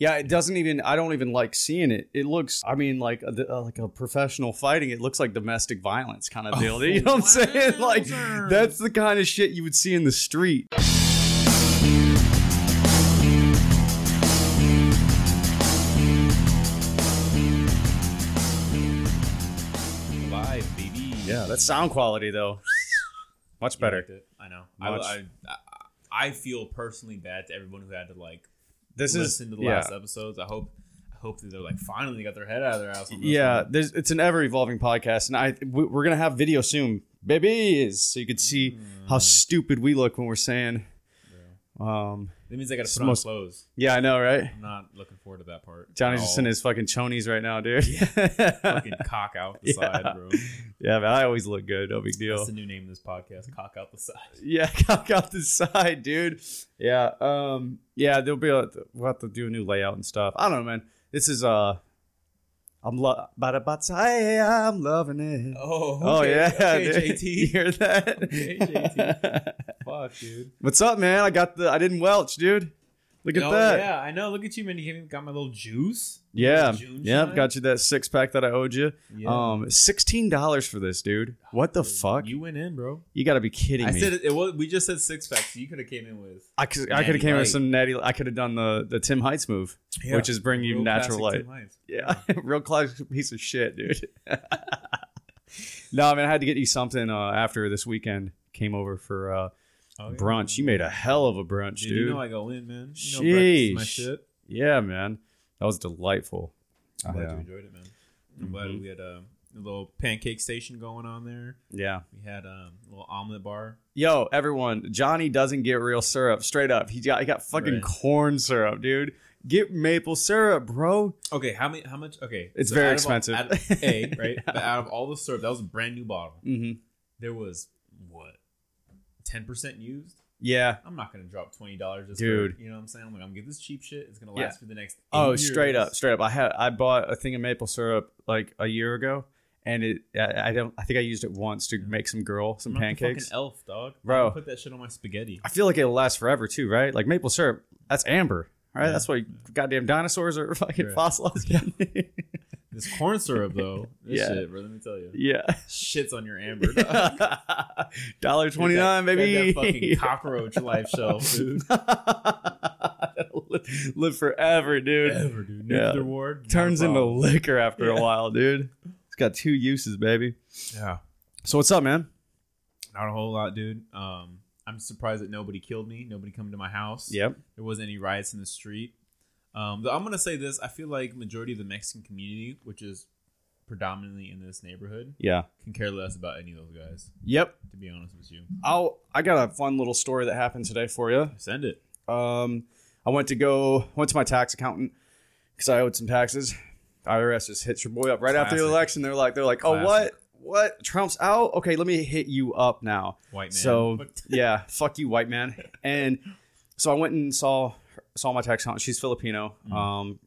Yeah, it doesn't even. I don't even like seeing it. It looks. I mean, like a, uh, like a professional fighting. It looks like domestic violence kind of deal. Oh, you know what I'm saying? Like that's the kind of shit you would see in the street. Live, baby. Yeah, that sound quality though, much better. I know. I, I, I feel personally bad to everyone who had to like This is listen to the yeah. last episodes. I hope, I hope that they're like finally got their head out of their ass. Yeah, one. there's it's an ever evolving podcast, and I we- we're gonna have video soon, babies, so you could see how Mm. stupid we look when we're saying. Um, That means I got to put on most- clothes. yeah, I know, right? I'm not looking forward to that part. Johnny's just in his fucking chonies right now, dude. Yeah. fucking cock out the Yeah. side, bro. yeah, man, I always look good. No big deal. That's the new name of this podcast. Cock out the side. Yeah, cock out the side, dude. Yeah, um, yeah, there'll be a we'll have to do a new layout and stuff. I don't know, man. This is uh, I'm lo- I'm loving it. Oh, Oh yeah, okay, dude. You JT. hear that? Okay, JT. Fuck, dude. What's up, man? I got the. I didn't welch, dude. Look at Oh, that. Yeah, I know. Look at you, man. You got my little juice. Yeah, yeah. shine? Got you that six pack that I owed you. Yeah. Um, sixteen dollars for this, dude. What the fuck? You, went in, bro. You got to be kidding I me. said it, was. We just said six packs. You could have came in with. I could. I could have came Light. with some natty. I could have done the the Tim Heights move, which is bring you Real natural light. Yeah, real classic piece of shit, dude. no, I man, I had to get you something uh, after this weekend. Came over for uh, Oh, yeah. brunch. You made a hell of a brunch, Dude, dude. you know I go in, man. You know my Sheesh. shit. yeah, man, that was delightful. I'm glad Yeah. you enjoyed it, man. I'm glad Mhm. we had a, a little pancake station going on there. Yeah. We had um, a little omelet bar. Yo, everyone, Johnny doesn't get real syrup. Straight up, he got he got fucking Right. corn syrup, dude. Get maple syrup, bro. Okay, how many? How much? Okay, It's so very all- expensive. out of- a right, but out of all the syrup, that was a brand new bottle. hmm There was what, ten percent used. Yeah. I'm not gonna drop twenty dollars, Dude. For, you know what I'm saying? I'm like, I'm gonna get this cheap shit. It's gonna Yeah. last for the next. Oh, eight straight up, straight up. I had I bought a thing of maple syrup like a year ago, and it I, I don't I think I used it once to make some girl some I'm pancakes. Fucking elf, dog. Bro. I put that shit on my spaghetti. I feel like it'll last forever too, right? Like maple syrup, that's amber, right? Yeah. That's why goddamn dinosaurs are fucking Right. fossilized. This corn syrup, though, this Yeah. shit, bro. Let me tell you, yeah, shits on your amber. dollar twenty nine, baby. That fucking cockroach life shelf, dude. live, live forever, dude. Dude. Yeah. Nuclear war not Turns into liquor after Yeah. a while, dude. It's got two uses, baby. yeah. So what's up, man? Not a whole lot, dude. Um, I'm surprised that nobody killed me. Nobody come to my house. Yep. There wasn't any riots in the street. Um, though I'm gonna say this. I feel like majority of the Mexican community, which is predominantly in this neighborhood, Yeah. can care less about any of those guys. Yep. To be honest with you, I'll. I got a fun little story that happened today for you. send it. Um, I went to go went to my tax accountant because I owed some taxes. IRS just hits your boy up right after the election. They're like, they're like, oh, Classic. what, what? Trump's out. Okay, let me hit you up now. White man. So yeah, fuck you, white man. And so I went and saw saw my tax accountant. She's Filipino. Mhm. Um,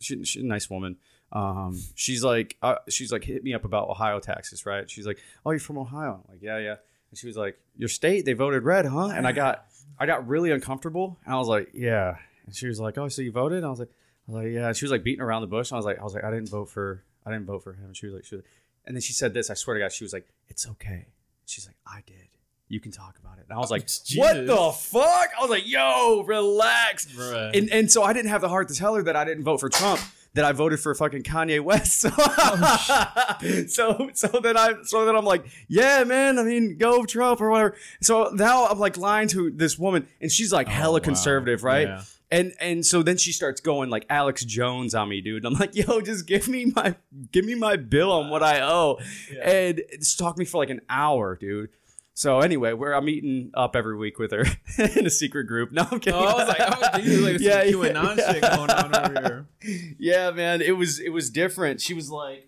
she, she's a nice woman. Um, she's like, uh, she's like, hit me up about Ohio taxes, right? She's like, oh, you're from Ohio. I'm like, yeah, yeah. And she was like, your state, they voted red, huh? And I got, I got really uncomfortable. And I was like, yeah. And she was like, oh, so you voted? And I was like, I was like, yeah. And she was like beating around the bush. And I was like, I was like, I didn't vote for, I didn't vote for him. And she was like, she was, and then she said this. I swear to God, she was like, it's okay. She's like, I did. You can talk about it. And I was like, Jesus. what the fuck? I was like, yo, relax. Bruh. And and so I didn't have the heart to tell her that I didn't vote for Trump. That I voted for fucking Kanye West. So, oh, so so then I so then I'm like, yeah, man. I mean, go Trump or whatever. So now I'm like lying to this woman, and she's like Oh, hella wow. conservative, right? Yeah. And and so then she starts going like Alex Jones on me, dude. I'm like, yo, just give me my give me my bill on what I owe. Yeah. And it's talked me for like an hour, dude. So anyway, where I'm meeting up every week with her in a secret group. No, I'm kidding. Oh, I was like, oh, like Yeah, yeah, QAnon yeah. shit going on over here. yeah, man, it was it was different. She was like,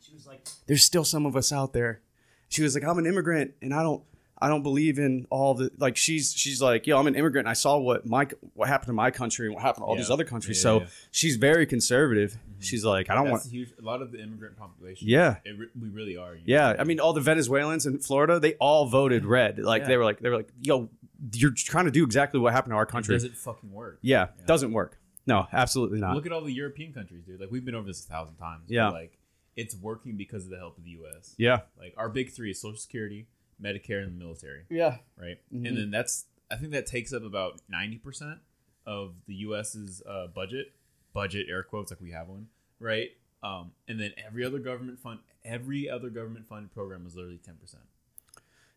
she was like, there's still some of us out there. She was like, I'm an immigrant and I don't I don't believe in all the like. She's she's like, yo, I'm an immigrant. And I saw what my what happened to my country and what happened to all Yeah. these other countries. Yeah, so yeah, yeah. she's very conservative. Mm-hmm. She's like, I don't That's want. huge. A lot of the immigrant population. Yeah. it re- we really are. Yeah, know? I mean, all the Venezuelans in Florida, they all voted mm-hmm. red. Like Yeah. they were like, they were like, yo, you're trying to do exactly what happened to our country. Does it fucking work? Yeah, Yeah. doesn't work. No, absolutely not. Look at all the European countries, dude. Like we've been over this a thousand times. Yeah. like it's working because of the help of the U.S. yeah. Like our big three is Social Security, Medicare, and the military, Yeah. right? Mhm. And then that's I think that takes up about ninety percent of the U.S.'s uh, budget. Budget air quotes like we have one, right? Um, and then every other government fund, every other government funded program is literally ten percent.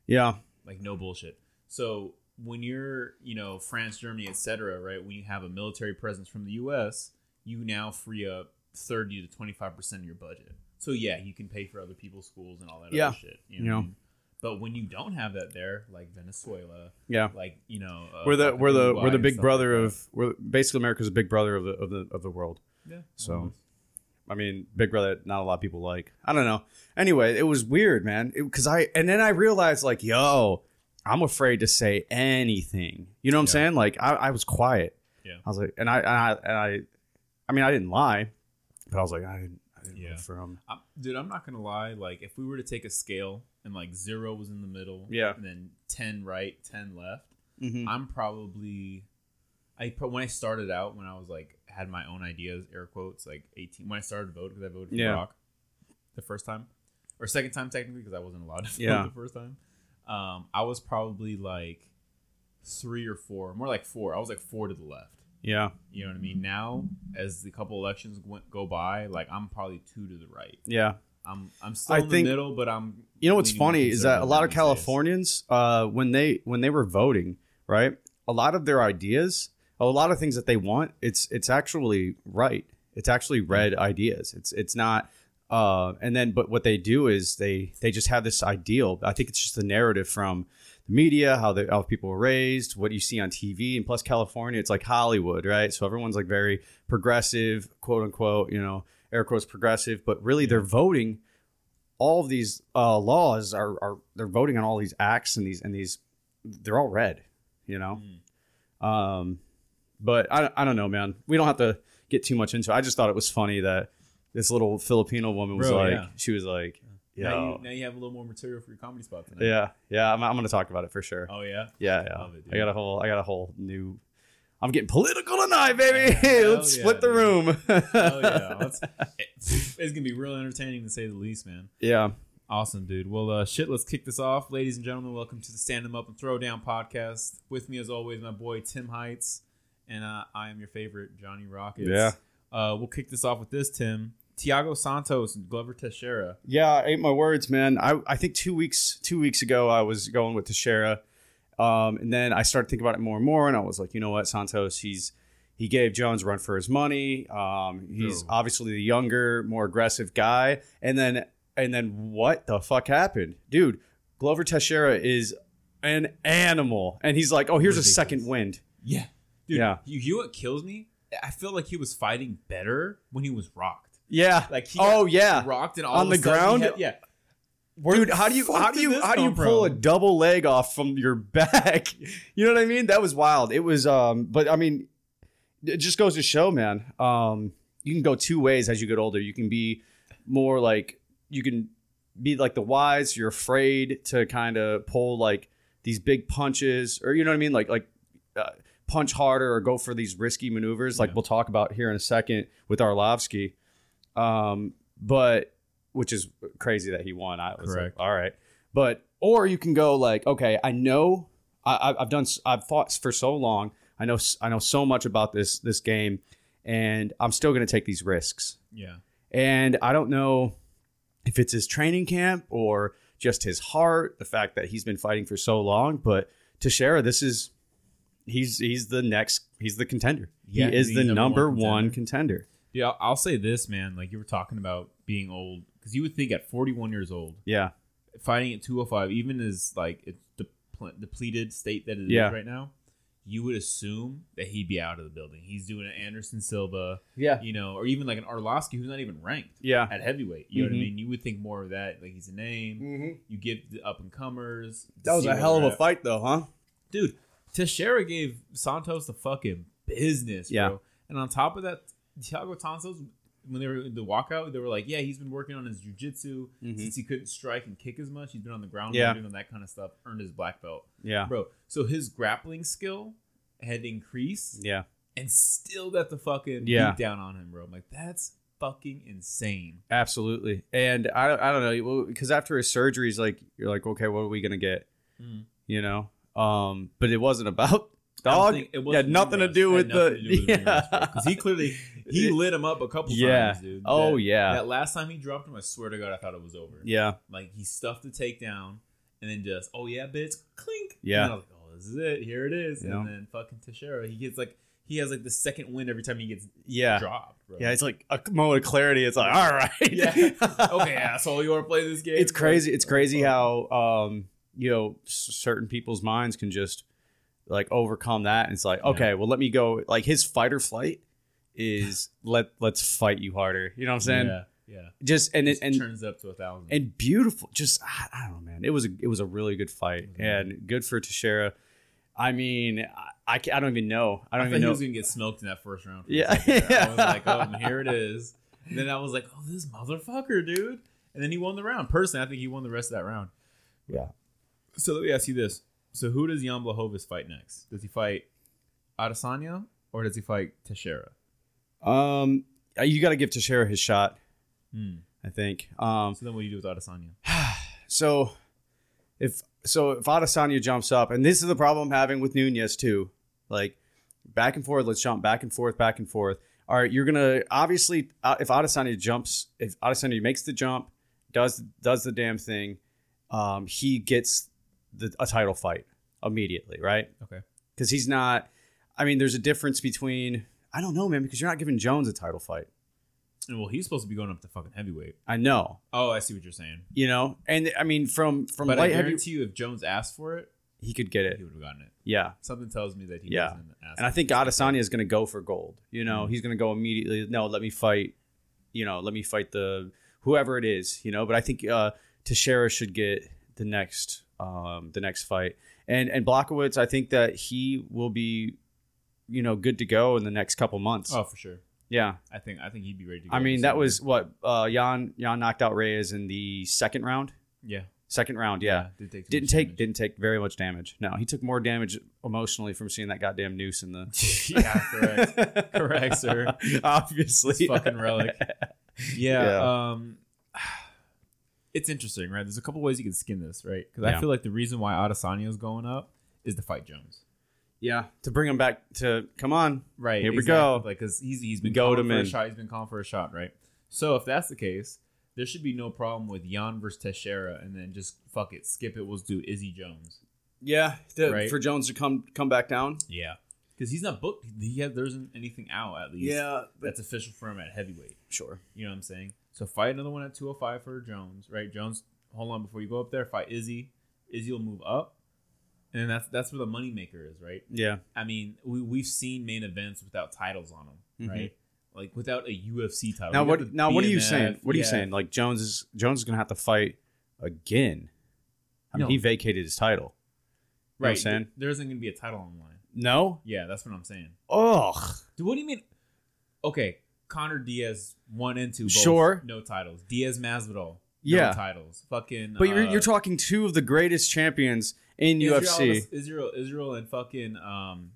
Yeah. Like no bullshit. So when you're, you know, France, Germany, etc., right? When you have a military presence from the U.S., you now free up thirty to twenty five percent of your budget. So yeah, you can pay for other people's schools and all that Yeah. other shit. You know. Yeah. what I mean? But when you don't have that there, like Venezuela, Yeah. like you know, uh, we're the fucking we're the we're the big brother like of we're basically America's big brother of the of the of the world. yeah. So, almost. I mean, Big Brother, not a lot of people like. I don't know. Anyway, it was weird, man. Because I and then I realized, like, yo, I'm afraid to say anything. You know what I'm Yeah. saying? Like, I, I was quiet. Yeah. I was like, and I and I and I, I mean, I didn't lie, but I was like, I didn't, I didn't Yeah. vote for him. I'm, dude, I'm not gonna lie. Like, if we were to take a scale and like zero was in the middle, Yeah. and then ten right, ten left, Mhm. I'm probably, I pro- when I started out when I was like had my own ideas, air quotes, like 18 when I started to vote because I voted for Yeah. Rock the first time or second time technically because I wasn't allowed to vote Yeah. the first time. Um, I was probably like three or four, more like four. I was like four to the left. Yeah, You know what I mean? Now, as the couple elections went, go by, like I'm probably two to the right. yeah. I'm I'm still I in think- the middle, but I'm. You know what's funny is that a lot of conservative these days. Californians, uh, when they when they were voting, right, a lot of their ideas, a lot of things that they want, it's it's actually right. It's actually red ideas. It's it's not. Uh, and then, but what they do is they they just have this ideal. I think it's just the narrative from the media, how the how people were raised, what you see on TV, and plus California, it's like Hollywood, right? So everyone's like very progressive, quote unquote, you know, air quotes progressive, but really they're voting all of these uh, laws are, are they're voting on all these acts and these and these they're all red, you know. Mm. Um, but I, I don't know, man. We don't have to get too much into. it. I just thought it was funny that this little Filipino woman was Bro, like, yeah. she was like, Now yeah, you, now you have a little more material for your comedy spot tonight. yeah, yeah. I'm, I'm gonna talk about it for sure. Oh yeah. yeah, yeah. it. I got a whole I got a whole new. I'm getting political tonight, baby. Hell Let's yeah, split the dude. room. Oh yeah. It's, gonna be real entertaining to say the least, man. yeah. Awesome, dude. Well, uh, shit. Let's kick this off, ladies and gentlemen. Welcome to the Stand 'Em Up and Throw Down podcast. With me, as always, my boy Tim Heights, and uh, I am your favorite Johnny Rockets. Yeah. Uh, we'll kick this off with this, Tim. Thiago Santos and Glover Teixeira. Yeah, I ate my words, man. I, I think two weeks two weeks ago I was going with Teixeira, um, and then I started thinking about it more and more, and I was like, you know what, Santos, he's he gave Jones a run for his money. Um, he's Bro. obviously the younger, more aggressive guy, and then and then what the fuck happened, dude? Glover Teixeira is an animal, and he's like, oh, here's a second wind. Yeah, dude. Yeah. You, you know what kills me? I feel like he was fighting better when he was rocked. Yeah. Like he oh yeah. rocked and all On the ground? had- yeah. Dude, how do you how do you how do you pull a double leg off from your back? You know what I mean? That was wild. It was um but I mean it just goes to show, man. Um you can go two ways as you get older. You can be more like you can be like the wise, you're afraid to kind of pull like these big punches or you know what I mean? Like like uh, punch harder or go for these risky maneuvers like Yeah. we'll talk about here in a second with Arlovsky. Um but which is crazy that he won. I was Correct. like, all right, but or you can go like, okay, I know I, I've done, I've fought for so long. I know, I know so much about this this game, and I'm still going to take these risks. Yeah. And I don't know if it's his training camp or just his heart, the fact that he's been fighting for so long. But Teixeira, this is he's he's the next he's the contender. Yeah, he is the number number one one contender. Yeah, I'll say this, man. Like you were talking about being old, because you would think at 41 years old, Yeah, fighting at 205, even as like it's the depleted state that it is Yeah. right now, you would assume that he'd be out of the building. He's doing an Anderson Silva, yeah, you know, or even like an Arlovsky who's not even ranked yeah. at heavyweight. You know what I Mhm. mean? You would think more of that. Like he's a name. Mm-hmm. You give the up and comers. That was a hell of a fight, though, huh? dude. Teixeira gave Santos the fucking business, Yeah. bro. And on top of that, Thiago Santos, when they were in the walkout, they were like, "Yeah, he's been working on his jujitsu Mhm. since he couldn't strike and kick as much. He's been on the ground, Yeah. doing that kind of stuff. Earned his black belt, Yeah, bro. So his grappling skill had increased, yeah, and still got the fucking Yeah. beat down on him, bro. I'm like, that's fucking insane. Absolutely. And I, I don't know because after his surgeries, like you're like, okay, what are we gonna get? Mhm. You know. Um, but it wasn't about dog. it It wasn't had nothing to do with It had nothing to do the rust, bro. he clearly he lit him up a couple Yeah. times, dude. Oh, That- yeah. That last time he dropped him, I swear to God, I thought it was over. yeah. Like he stuffed the takedown and then just, oh yeah, bitch, clink. Yeah. And I was like, oh, this is it. Here it is. Yeah. And then fucking Teixeira, he gets like he has like the second win every time he gets Yeah. dropped, bro. Yeah, it's like a moment of clarity. It's like, all right. Yeah. okay, asshole, you want to play this game? it's crazy. It's crazy how um you know certain people's minds can just like overcome that. And it's like, Yeah. okay, well, let me go. Like his fight or flight is let let's fight you harder. You know what I'm saying? Yeah, yeah. Just and it, and turns up to a thousand. and beautiful. Just I, I don't know, man. It was a it was a really good fight Mhm. and good for Teixeira. I mean, I, I, I don't even know. I I don't thought even he know. was gonna get smoked in that first round. a Yeah. I was like, oh, here it is. And then I was like, oh, this motherfucker, dude. And then he won the round. Personally, I think he won the rest of that round. Yeah. So let me ask you this: So who does Jan Blachowicz fight next? Does he fight Adesanya or does he fight Teixeira? Um, you got to give Teixeira his shot. Hmm. I think. Um, So then, what do you do with Adesanya? so if so if Adesanya jumps up, and this is the problem I'm having with Nunes too, like back and forth, let's jump back and forth, back and forth. All right, you're gonna obviously uh, if Adesanya jumps, if Adesanya makes the jump, does does the damn thing, um, he gets the a title fight immediately, right? Okay. Because he's not. I mean, there's a difference between. I don't know, man, because you're not giving Jones a title fight. And well, he's supposed to be going up to fucking heavyweight. I know, Oh, I see what you're saying. you know, and I mean from from but I light heavy, guarantee you, if Jones asked for it, he could get it. he would have gotten it. Yeah, Something tells me that he Yeah. wasn't asking. and I think Adesanya is going to go for gold. You know, Mhm. he's going to go immediately. No, let me fight. You know, let me fight the whoever it is. You know, but I think uh, Teixeira should get the next um, the next fight, and and Blachowicz. I think that he will be, you know, good to go in the next couple months. Oh, for sure. Yeah, I think I think he'd be ready to go. I mean that was what uh, Jan Jan knocked out Reyes in the second round. yeah. Second round, yeah. Didn't take Didn't take damage. didn't take very much damage. No, he took more damage emotionally from seeing that goddamn noose in the. yeah, correct. Correct, sir. Obviously, fucking relic. Yeah, Yeah. Um, it's interesting, right? There's a couple ways you can skin this, right? Because Yeah. I feel like the reason why Adesanya is going up is to fight Jones. Yeah, to bring him back to come on. Right. Here we go. Like, because he's he's been Goad calling him for a shot. He's been calling for a shot, right? So if that's the case, there should be no problem with Jan versus Teixeira, and then just fuck it, skip it. We'll do Izzy Jones. Yeah, to, Right. for Jones to come come back down. Yeah. Because he's not booked. He has, there isn't anything out at least. Yeah, That's official for him at heavyweight. sure. You know what I'm saying? So fight another one at 205 for Jones, right? Jones, hold on before you go up there. Fight Izzy. Izzy will move up, and that's that's where the moneymaker is, right? Yeah, I mean, we we've seen main events without titles on them, Mhm. right? Like without a UFC title. now what? Now what are you saying? What are you yeah. saying? Like Jones is Jones is gonna have to fight again. I mean, No. he vacated his title. You know what I'm Right? saying? There isn't going to be a title on the line. No. Yeah, that's what I'm saying. Ugh. Dude, what do you mean? Okay, Conor Diaz one and two, both, Sure. no titles. Diaz Masvidal, Yeah. titles. Fucking, But you're uh, you're talking two of the greatest champions in Israel, UFC. Israel, Israel, and fucking um,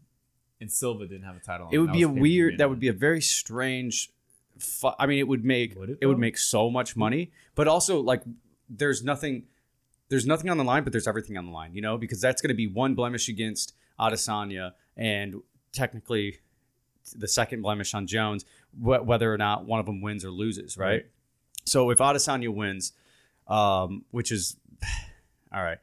and Silva didn't have a title. It would be a weird. That would be a very strange. Fu- I mean, it would make Would it, it, would make so much money, but also like there's nothing. There's nothing on the line, but there's everything on the line. You know, because that's going to be one blemish against Adesanya, and technically the second blemish on Jones, wh- whether or not one of them wins or loses, right? Right. So if Adesanya wins, um, which is all right,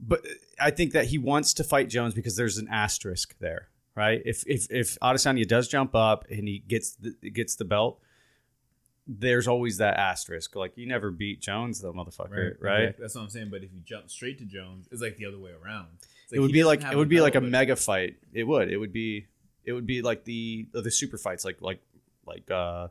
but I think that he wants to fight Jones because there's an asterisk there, right? If if if Adesanya does jump up and he gets the, gets the belt, there's always that asterisk. Like you never beat Jones, though, motherfucker, right? Exactly. That's what I'm saying. But if you jump straight to Jones, it's like the other way around. It's it would be like it would be like a mega fight. It would. It would be. It would be like the the super fights, like like like uh,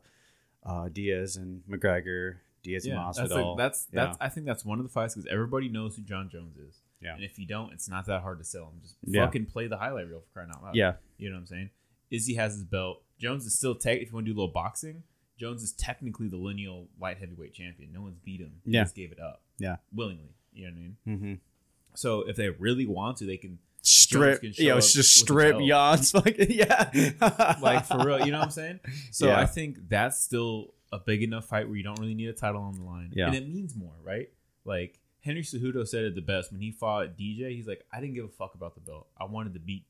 uh, Diaz and McGregor, Diaz Yeah, and that's Masvidal. like, that's Yeah. that's. I think that's one of the fights because everybody knows who Jon Jones is. Yeah. And if you don't, it's not that hard to sell him. Just Yeah. fucking play the highlight reel for crying out loud. yeah, You know what I'm saying? Izzy has his belt. Jones is still tech. If you want to do a little boxing, Jones is technically the lineal light heavyweight champion. No one's beat him. He Yeah. just gave it up. Yeah. Willingly. You know what I mean? mm-hmm. So if they really want to, they can strip. show Yeah, it's just strip belt. like yeah. like for real. You know what I'm saying? So Yeah. I think that's still a big enough fight where you don't really need a title on the line. Yeah. And it means more, right? Like Henry Cejudo said it the best when he fought DJ. He's like, I didn't give a fuck about the belt. I wanted to beat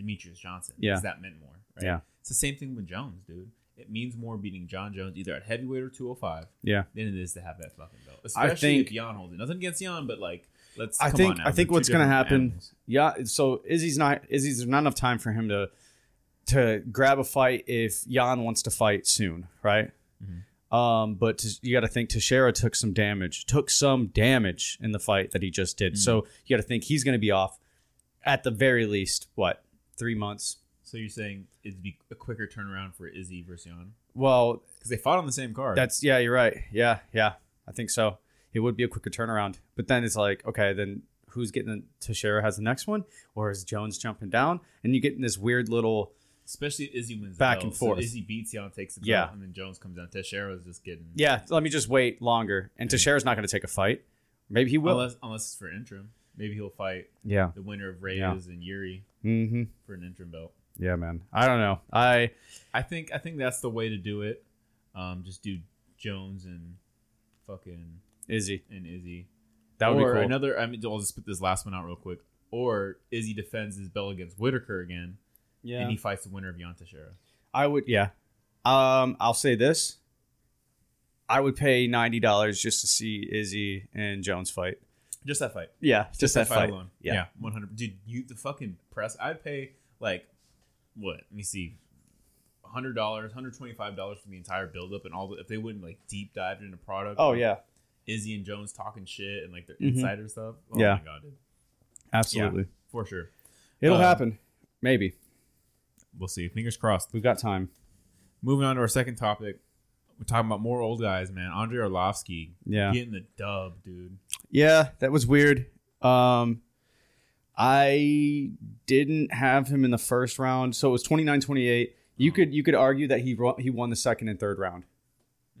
Demetrious Johnson. Yeah. Because that meant more. Right? Yeah. It's the same thing with Jones, dude. It means more beating Jon Jones either at heavyweight or 205 Yeah. than it is to have that fucking belt. Especially think- if Jan holds it. Nothing against Jan, but like, let's. I think now. I think what's gonna happen. animals. Yeah, so Izzy's not Izzy's there's not enough time for him to to grab a fight if Jan wants to fight soon, right? Mm-hmm. Um, but to, you got to think Teixeira took some damage, took some damage in the fight that he just did. Mm-hmm. So you got to think he's going to be off at the very least what three months. So you're saying it'd be a quicker turnaround for Izzy versus Jan? Well, Because they fought on the same card. that's yeah, you're right. Yeah, yeah, I think so. It would be a quicker turnaround, but then it's like okay, then who's getting Teixeira has the next one, or is Jones jumping down, and you get in this weird little Especially if Izzy wins the Back and So forth. Izzy beats Jan, takes the belt, Yeah. and then Jones comes down. Teixeira is just getting Yeah, let me just wait longer. And Teixeira's not going to take a fight. Maybe he will. unless unless it's for interim. Maybe he'll fight yeah. the winner of Reyes Yeah. and Yuri Mm-hmm. for an interim belt. Yeah, man. I don't know. I I think I think that's the way to do it. Um, just do Jones and fucking Izzy. and Izzy. That would or be cool. another. I mean, I'll just put this last one out real quick. Or Izzy defends his belt against Whittaker again, yeah. and he fights the winner of Jan Teixeira. I would. Yeah. Um. I'll say this. I would pay ninety dollars just to see Izzy and Jones fight. Just that fight. Yeah, just, that, fight. alone. Yeah. Yeah, one hundred. Dude, you the fucking press. I'd pay like what? Let me see. Hundred dollars, hundred twenty-five dollars for the entire build-up and all. The, if they wouldn't like deep dive into product. Oh yeah, Izzy and Jones talking shit and like their Mhm. insider stuff. Oh Yeah. my god, dude, absolutely. for sure. It'll Uh, happen. Maybe We'll see. Fingers crossed. we've got time. Moving on to our second topic. We're talking about more old guys, man. Andre Arlovsky Yeah. getting the dub, dude. Yeah, that was weird. Um, I didn't have him in the first round, so it was 29-28. You could you could argue that he he won the second and third round.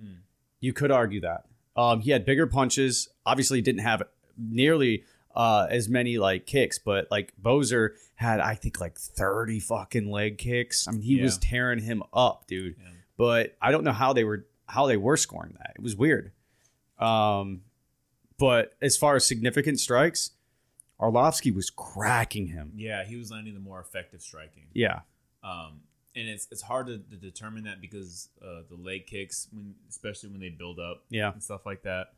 Mm. You could argue that. Um, he had bigger punches. Obviously, didn't have nearly uh, as many like kicks, but like Boser had, I think, like 30 fucking leg kicks. I mean, he was tearing him up, dude. Yeah. But I don't know how they were how they were scoring that. It was weird. Um, but as far as significant strikes, Arlovsky was cracking him. Yeah, he was landing the more effective striking. Yeah. Um, and it's it's hard to, to determine that because uh, the leg kicks, when especially when they build up Yeah. and stuff like that.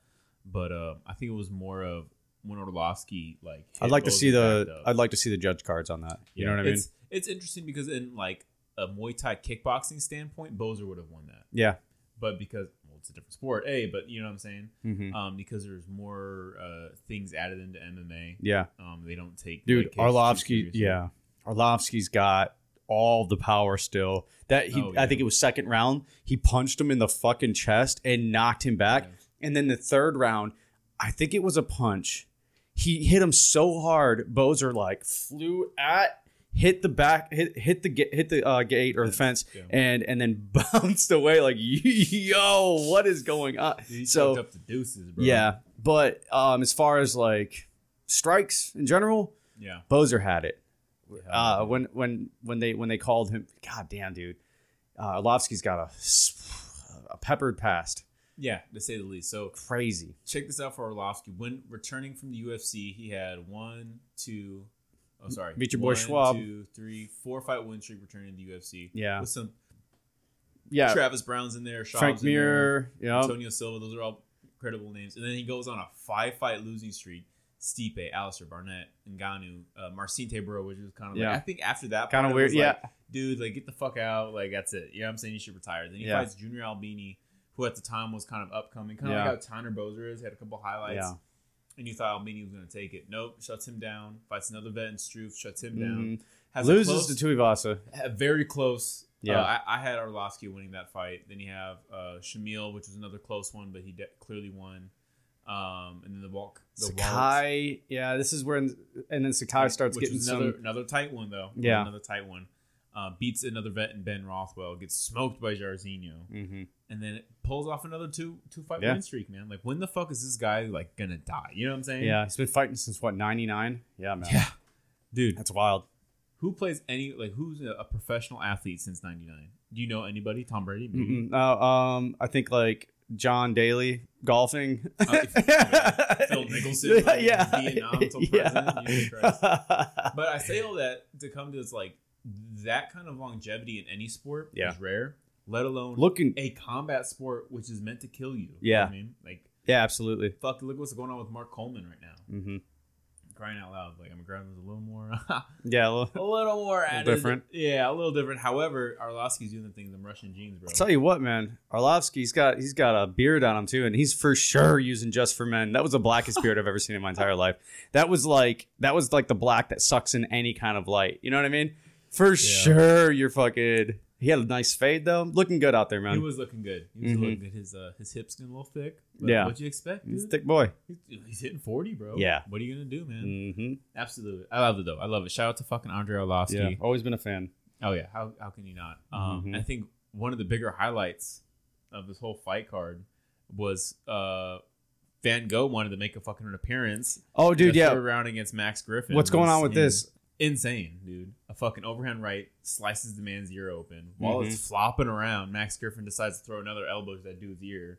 But uh, I think it was more of when Arlovsky like. I'd like to see the. I'd like to see the judge cards on that. You Yeah, know what I mean? It's, it's interesting because in like a Muay Thai kickboxing standpoint, Boser would have won that. Yeah. But because well, it's a different sport, a. But you know what I'm saying? hmm Um, because there's more uh, things added into MMA. Yeah. Um, they don't take Dude, Arlovsky. Yeah, Arlovsky's got all the power still. That he Oh, I think it was second round, he punched him in the fucking chest and knocked him back. Yeah. And then the third round, I think it was a punch. He hit him so hard, Boser like flew at hit the back hit hit the hit the uh, gate or the fence Yeah. and and then bounced away like yo what is going on he so up the deuces, bro. yeah but um as far as like strikes in general yeah. Boser had it uh, when when when they when they called him. God damn, dude. uh, Arlovsky's got a a peppered past. Yeah, to say the least. So Crazy. check this out for Arlovsky. When returning from the UFC, he had one, two, oh sorry, Beat your boy one, Schaub. two, three, four fight win streak returning to the UFC. Yeah. with some Yeah. Travis Browne's in there, Schaub's Frank Mir. Yeah. Antonio Silva. Those are all credible names. And then he goes on a five fight losing streak. Stipe, Alistair Barnett, Ngannou, uh, Marcin Tybura, which was kind of Yeah. like, I think after that Kind of weird. Yeah. like, dude, like get the fuck out. Like that's it. You know what I'm saying? You should retire. Then he Yeah. fights Junior Albini, who at the time was kind of upcoming, kind of Yeah. like how Tanner Boser is. He Had a couple highlights. Yeah. And you thought Albini was going to take it. Nope. Shuts him down. Fights another vet in Struve. Shuts him down. Mhm. Has Loses close- to Tuivasa. very close. Yeah. Yeah, I, I had Arlovsky winning that fight. Then you have uh, Shamil, which was another close one, but he de- clearly won. Um, and then the walk, the Waltz, Sakai. Yeah. This is where and then Sakai starts which getting another some. another tight one though. Yeah. another tight one. Uh, beats another vet in Ben Rothwell. Gets smoked by Jairzinho, hmm and then it pulls off another two two fight Yeah. win streak. Man, like when the fuck is this guy like gonna die? You know what I'm saying? Yeah. He's been fighting since what ninety nine. Yeah, man. Yeah. dude. That's wild. Who plays any like who's a, a professional athlete since '99? Do you know anybody? Tom Brady? Maybe? Mm-mm. Um, I think like John Daly golfing. Uh, Phil Mickelson, like, yeah, Vietnam until president, Jesus But I say all that to come to this like that kind of longevity in any sport Yeah. is rare. Let alone Looking, a combat sport which is meant to kill you. You know Yeah. I mean, like yeah, absolutely. fuck. Look what's going on with Mark Coleman right now. hmm Crying out loud, like I'm grabbing a little more, Yeah, well, a little more added. different. Yeah, a little different. However, Arlovsky's doing the thing, the Russian genes, bro. I'll tell you what, man. Arlovsky's got he's got a beard on him too, and he's for sure using just for men. That was the blackest beard I've ever seen in my entire life. That was like that was like the black that sucks in any kind of light. You know what I mean? For sure, you're fucking. He had a nice fade though, looking good out there, man. He was looking good. He was Mhm. looking good. His uh, his hips getting a little thick. But Yeah. What'd you expect? He's a thick boy. He's, he's hitting forty, bro. Yeah. What are you gonna do, man? hmm Absolutely. I love it though. I love it. Shout out to fucking Andre Arlovsky. Yeah, always been a fan. Oh yeah. How how can you not? Um, Mhm. I think one of the bigger highlights of this whole fight card was uh Van Gogh wanted to make a fucking appearance. Oh, dude, yeah. round against Max Griffin. What's going on with this? Insane, dude. A fucking overhand right slices the man's ear open while Mhm. it's flopping around. Max Griffin decides to throw another elbow to that dude's ear,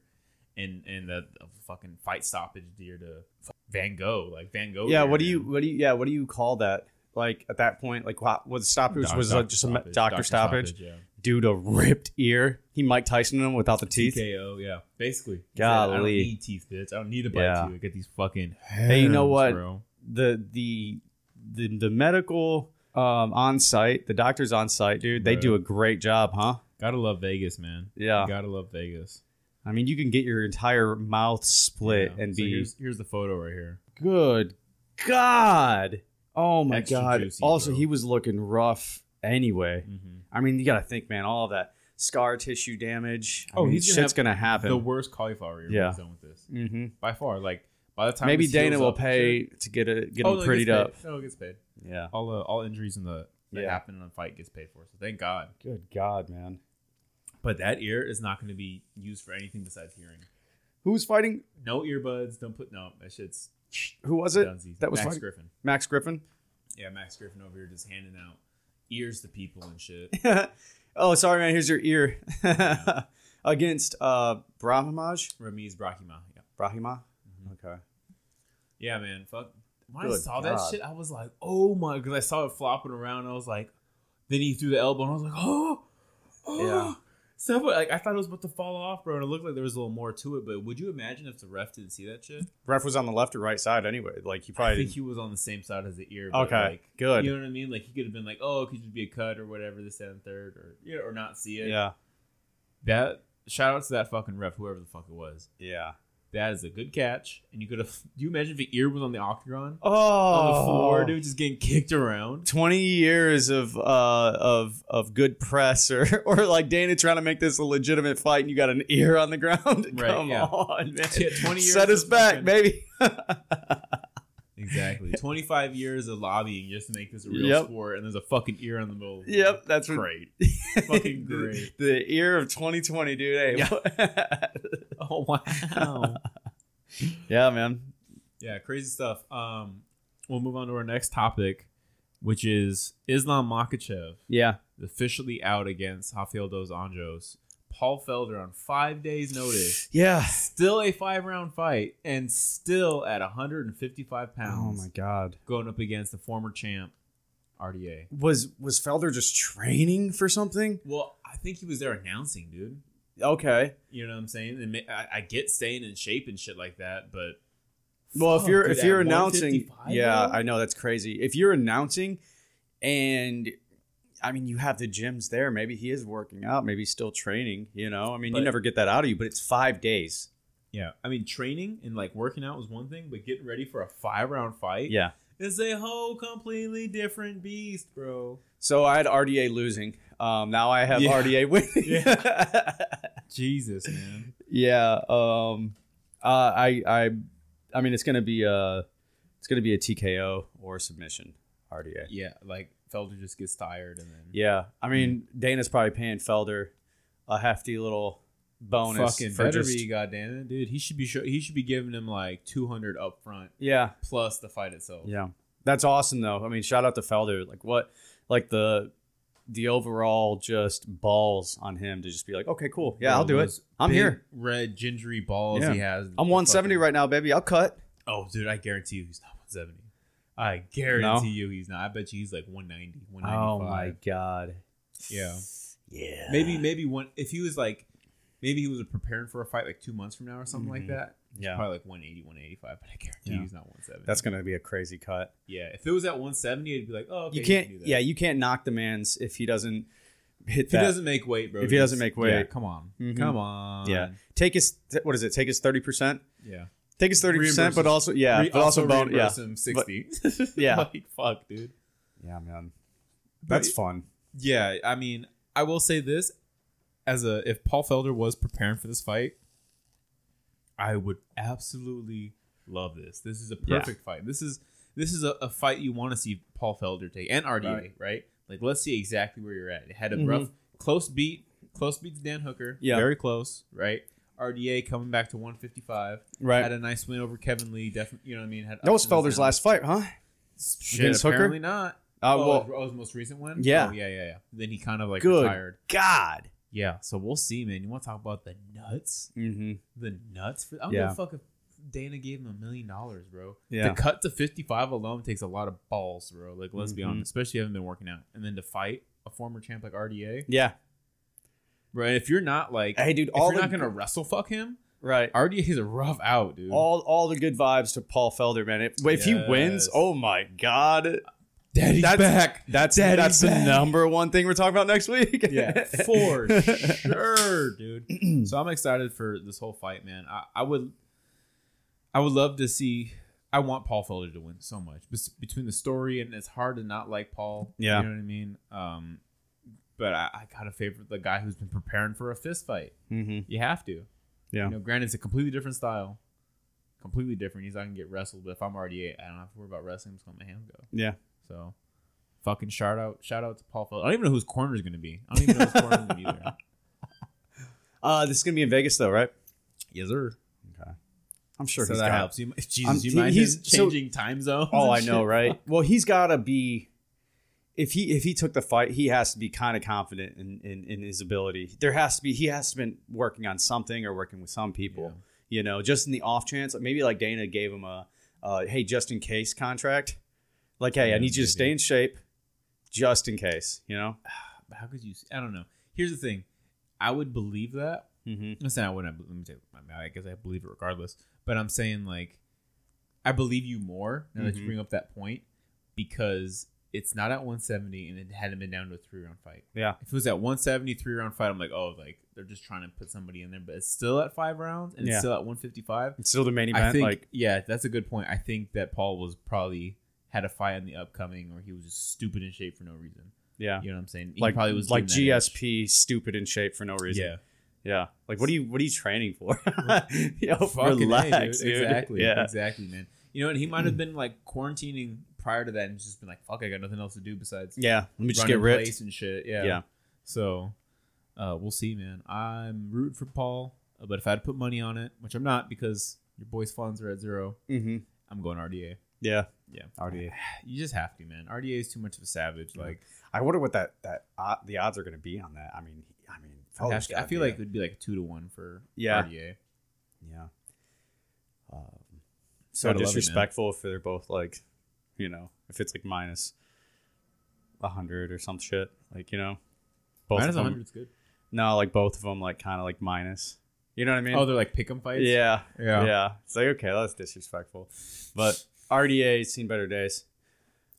and and the, the fucking fight stoppage dear to Van Gogh. Like Van Gogh. Yeah, what do you what do you yeah what do you call that? Like at that point, like what was the stoppage Doc- was doctor like just a me- stoppage. doctor stoppage. yeah. Dude, a ripped ear. He Mike Tyson him without the teeth. TKO, yeah. Basically. He said, I don't need teeth, bitch. I don't need to bite Yeah. you. I get these fucking Hey, you know what? Bro. the the the, the medical um, on site, the doctors on site, dude, they Bro. do a great job, huh? Gotta love Vegas, man. Yeah. Gotta love Vegas. I mean, you can get your entire mouth split Yeah. and So be here's here's the photo right here. good. God. Oh my Extra God. juicy, also, bro. he was looking rough anyway. Mm-hmm. I mean, you got to think, man, all of that scar tissue damage. I Oh, mean, he's gonna shit's have going to happen. The worst cauliflower ear Yeah. done with this. hmm By far. Like by the time Maybe Dana will up pay shit- to get it, get Oh, him no, it prettied up. paid. No, it gets paid. Yeah. All uh, all injuries in the that Yeah. happen in a fight gets paid for. So thank God. Good God, man. But that ear is not going to be used for anything besides hearing. Who's fighting? No earbuds. Don't put no. That shit's Who was it? dunsies. That was Max fighting? Griffin. Max Griffin. Yeah, Max Griffin over here just handing out ears to people and shit. oh, sorry, man. Here's your ear. Against uh, Brahimaj. Ramiz Brahimaj. Yeah. Brahima. Yeah, man. Fuck. When I Good saw that shit, I was like, oh my, because I saw it flopping around. I was like, then he threw the elbow, and I was like, oh, oh. Yeah. So, like I thought it was about to fall off, bro, and it looked like there was a little more to it. But would you imagine if the ref didn't see that shit? Ref was on the left or right side anyway. Like he I probably. think he was on the same side as the ear. But okay. like, good. You know what I mean? Like he could have been like, oh, it could just be a cut or whatever, this, that, and third, or yeah, or not see it. yeah. That shout out to that fucking ref, whoever the fuck it was. Yeah. That is a good catch, and you could have. Do you imagine if the ear was on the octagon? Oh. on the floor, dude, just getting kicked around. 20 years of uh of of good press or or like Dana trying to make this a legitimate fight and you got an ear on the ground. Right, Come yeah. on, man. Yeah, 20 years Set us back, fucking- baby. Exactly. 25 years of lobbying just to make this a real Yep. sport, and there's a fucking ear on the middle. yep, that's what Great. Fucking the, great. The ear of 2020, dude. Hey, Yeah. Oh, wow. yeah, man. yeah, crazy stuff. Um, We'll move on to our next topic, which is Islam Makhachev Yeah. officially out against Rafael dos Anjos. Paul Felder on five days' notice. Yeah. Still a five round fight and still at 155 pounds. Oh my god. going up against the former champ RDA. Was was Felder just training for something? Well, I think he was there announcing, dude. Okay. You know what I'm saying? And I, I get staying in shape and shit like that, but Well, if you're dude, if you're announcing, yeah, bro? I know that's crazy. If you're announcing, and I mean you have the gyms there, maybe he is working out, maybe he's still training. You know, I mean you never get that out of you, but it's five days. yeah, I mean training and like working out was one thing, but getting ready for a five round fight Yeah. is a whole completely different beast, bro. So I had RDA losing. Um, now I have Yeah. RDA winning. Jesus, man. yeah. Um, uh, I I I mean it's gonna be a it's gonna be a TKO or submission. RDA. Yeah, like Felder just gets tired and then Yeah, I mean Dana's probably paying Felder a hefty little bonus fucking for better just be goddamn it, dude. He should be he should be giving him like two hundred up front yeah, plus the fight itself. yeah, That's awesome though. I mean, shout out to Felder. Like what like the the overall just balls on him to just be like, okay, cool. Yeah, Bro, I'll do it. those I'm big here. Red gingery balls Yeah. he has. I'm 170 Fucking- right now, baby. I'll cut. Oh, dude, I guarantee you he's not 170. I guarantee you he's not. I bet you he's like 190, 195. Oh my god. Yeah. Yeah. Maybe maybe one if he was like maybe he was preparing for a fight like two months from now or something like Mhm. that. Yeah. Probably like 180, 185, but I guarantee Yeah. he's not 170. That's gonna be a crazy cut. yeah. If it was at 170, it'd be like, oh, okay, you can't. can do that. yeah, you can't knock the man's if he doesn't hit If he doesn't make weight, bro. If he doesn't make weight. yeah, come on, Mhm. come on. Yeah. take his what is it? Take his thirty percent. yeah. Take his thirty percent, but also yeah, Re- but also, bone. Yeah, him 60. Yeah. like fuck, dude. yeah, man. That's fun. Yeah, I mean, I will say this as a if Paul Felder was preparing for this fight, I would absolutely love this. This is a Yeah. perfect fight. This is this is a, a fight you want to see Paul Felder take and RDA, right. Right. Like let's see exactly where you're at. It had a Mhm. rough close beat, close beat to Dan Hooker. Yeah. Very close, right? RDA coming back to 155. Right. Had a nice win over Kevin Lee. Definitely, you know what I mean? Had that was Felder's last fight, huh? Shit, against Hooker? apparently not. Uh, oh, well, oh, his most recent one. Yeah. Oh, yeah, yeah, yeah. Then he kind of like Good. retired. God. Yeah, so we'll see, man. You want to talk about the nuts? Mm-hmm. The nuts for I don't Yeah. give a fuck if Dana gave him a million dollars, bro. Yeah. To cut to fifty five alone takes a lot of balls, bro. Like let's be Mhm. honest, especially if you haven't been working out, and then to fight a former champ like RDA, Yeah. right? If you're not like, Hey, dude. if All you're the not gonna wrestle fuck him, right. RDA is a rough out, dude. All all the good vibes to Paul Felder, man. If, if he wins, oh my god, Daddy's that's back. That's Daddy's that's the number one thing we're talking about next week. Yeah, for sure, dude. So I'm excited for this whole fight, man. I, I would, I would love to see. I want Paul Felder to win so much, Bes- between the story and it's hard to not like Paul. Yeah. you know what I mean. Um, but I, I gotta favor the guy who's been preparing for a fist fight. hmm You have to. Yeah. You know, granted, it's a completely different style, completely different. He's not gonna get wrestled, but if I'm already, I don't have to worry about wrestling. I'm just gonna let my hands go. Yeah. So, fucking shout out, shout out to Paul Felder. I don't even know whose corner is gonna be. I don't even know whose corner is gonna be there. Uh, this is gonna be in Vegas though, right? Yes, sir. Okay. I'm sure so he's that got- helps. You, Jesus, I'm- you mind he's- him so- changing time zones? Oh, I know, right? Well, he's got to be. If he if he took the fight, he has to be kind of confident in, in in his ability. There has to be he has to been working on something or working with some people. You know, just in the off chance, maybe like Dana gave him a, uh, hey, just in case contract. Like, hey, I Yeah, need you to stay in shape, just in case. You know. But how could you? I don't know. Here's the thing. I would believe that. Mm-hmm. I'm saying I wouldn't. Let me take. I guess I believe it regardless. But I'm saying like, I believe you more now that you Mhm. bring up that point because it's not at 170 and it hadn't been down to a three round fight. Yeah. If it was at 170 three round fight, I'm like, oh, like they're just trying to put somebody in there, but it's still at five rounds and Yeah. it's still at 155. It's still the main event. I think, like, yeah, that's a good point. I think that Paul was probably had a fight in the upcoming, or he was just stupid in shape for no reason. yeah, You know what I'm saying? He like probably was like. GSP, stupid in shape for no reason. Yeah, Yeah. Like, what are you what are you training for? Yo, Fucking A, relax, dude. dude. Exactly. Yeah. Exactly, man. You know, and he might have been like quarantining prior to that and just been like, "Fuck, I got nothing else to do besides Yeah. Let me just get ripped. place and shit." Yeah. Yeah. So, uh, we'll see, man. I'm rooting for Paul, uh, but if I had to put money on it, which I'm not because your boys' funds are at zero, Mm-hmm. I'm going RDA. Yeah. Yeah. RDA. You just have to, man. RDA is too much of a savage. Like, I wonder what that that uh, the odds are going to be on that. I mean, I mean, I, I feel be like it would be like two to one for Yeah. RDA. yeah. Um, so Gotta it, disrespectful if they're both like, you know, if it's like minus a hundred or some shit, like you know, both Minus of 100 is good. No, like both of them, like kind of like minus. You know what I mean? Oh, they're like pick 'em fights. yeah, Yeah. yeah. It's like okay, that's disrespectful, but RDA's seen better days.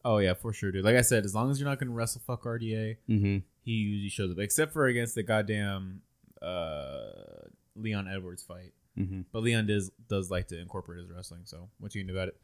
Oh yeah, for sure, dude. Like I said, as long as you're not gonna wrestle fuck RDA, Mm-hmm. he usually shows up, except for against the goddamn uh, Leon Edwards fight. Mm-hmm. But Leon does does like to incorporate his wrestling. So what you can do about it?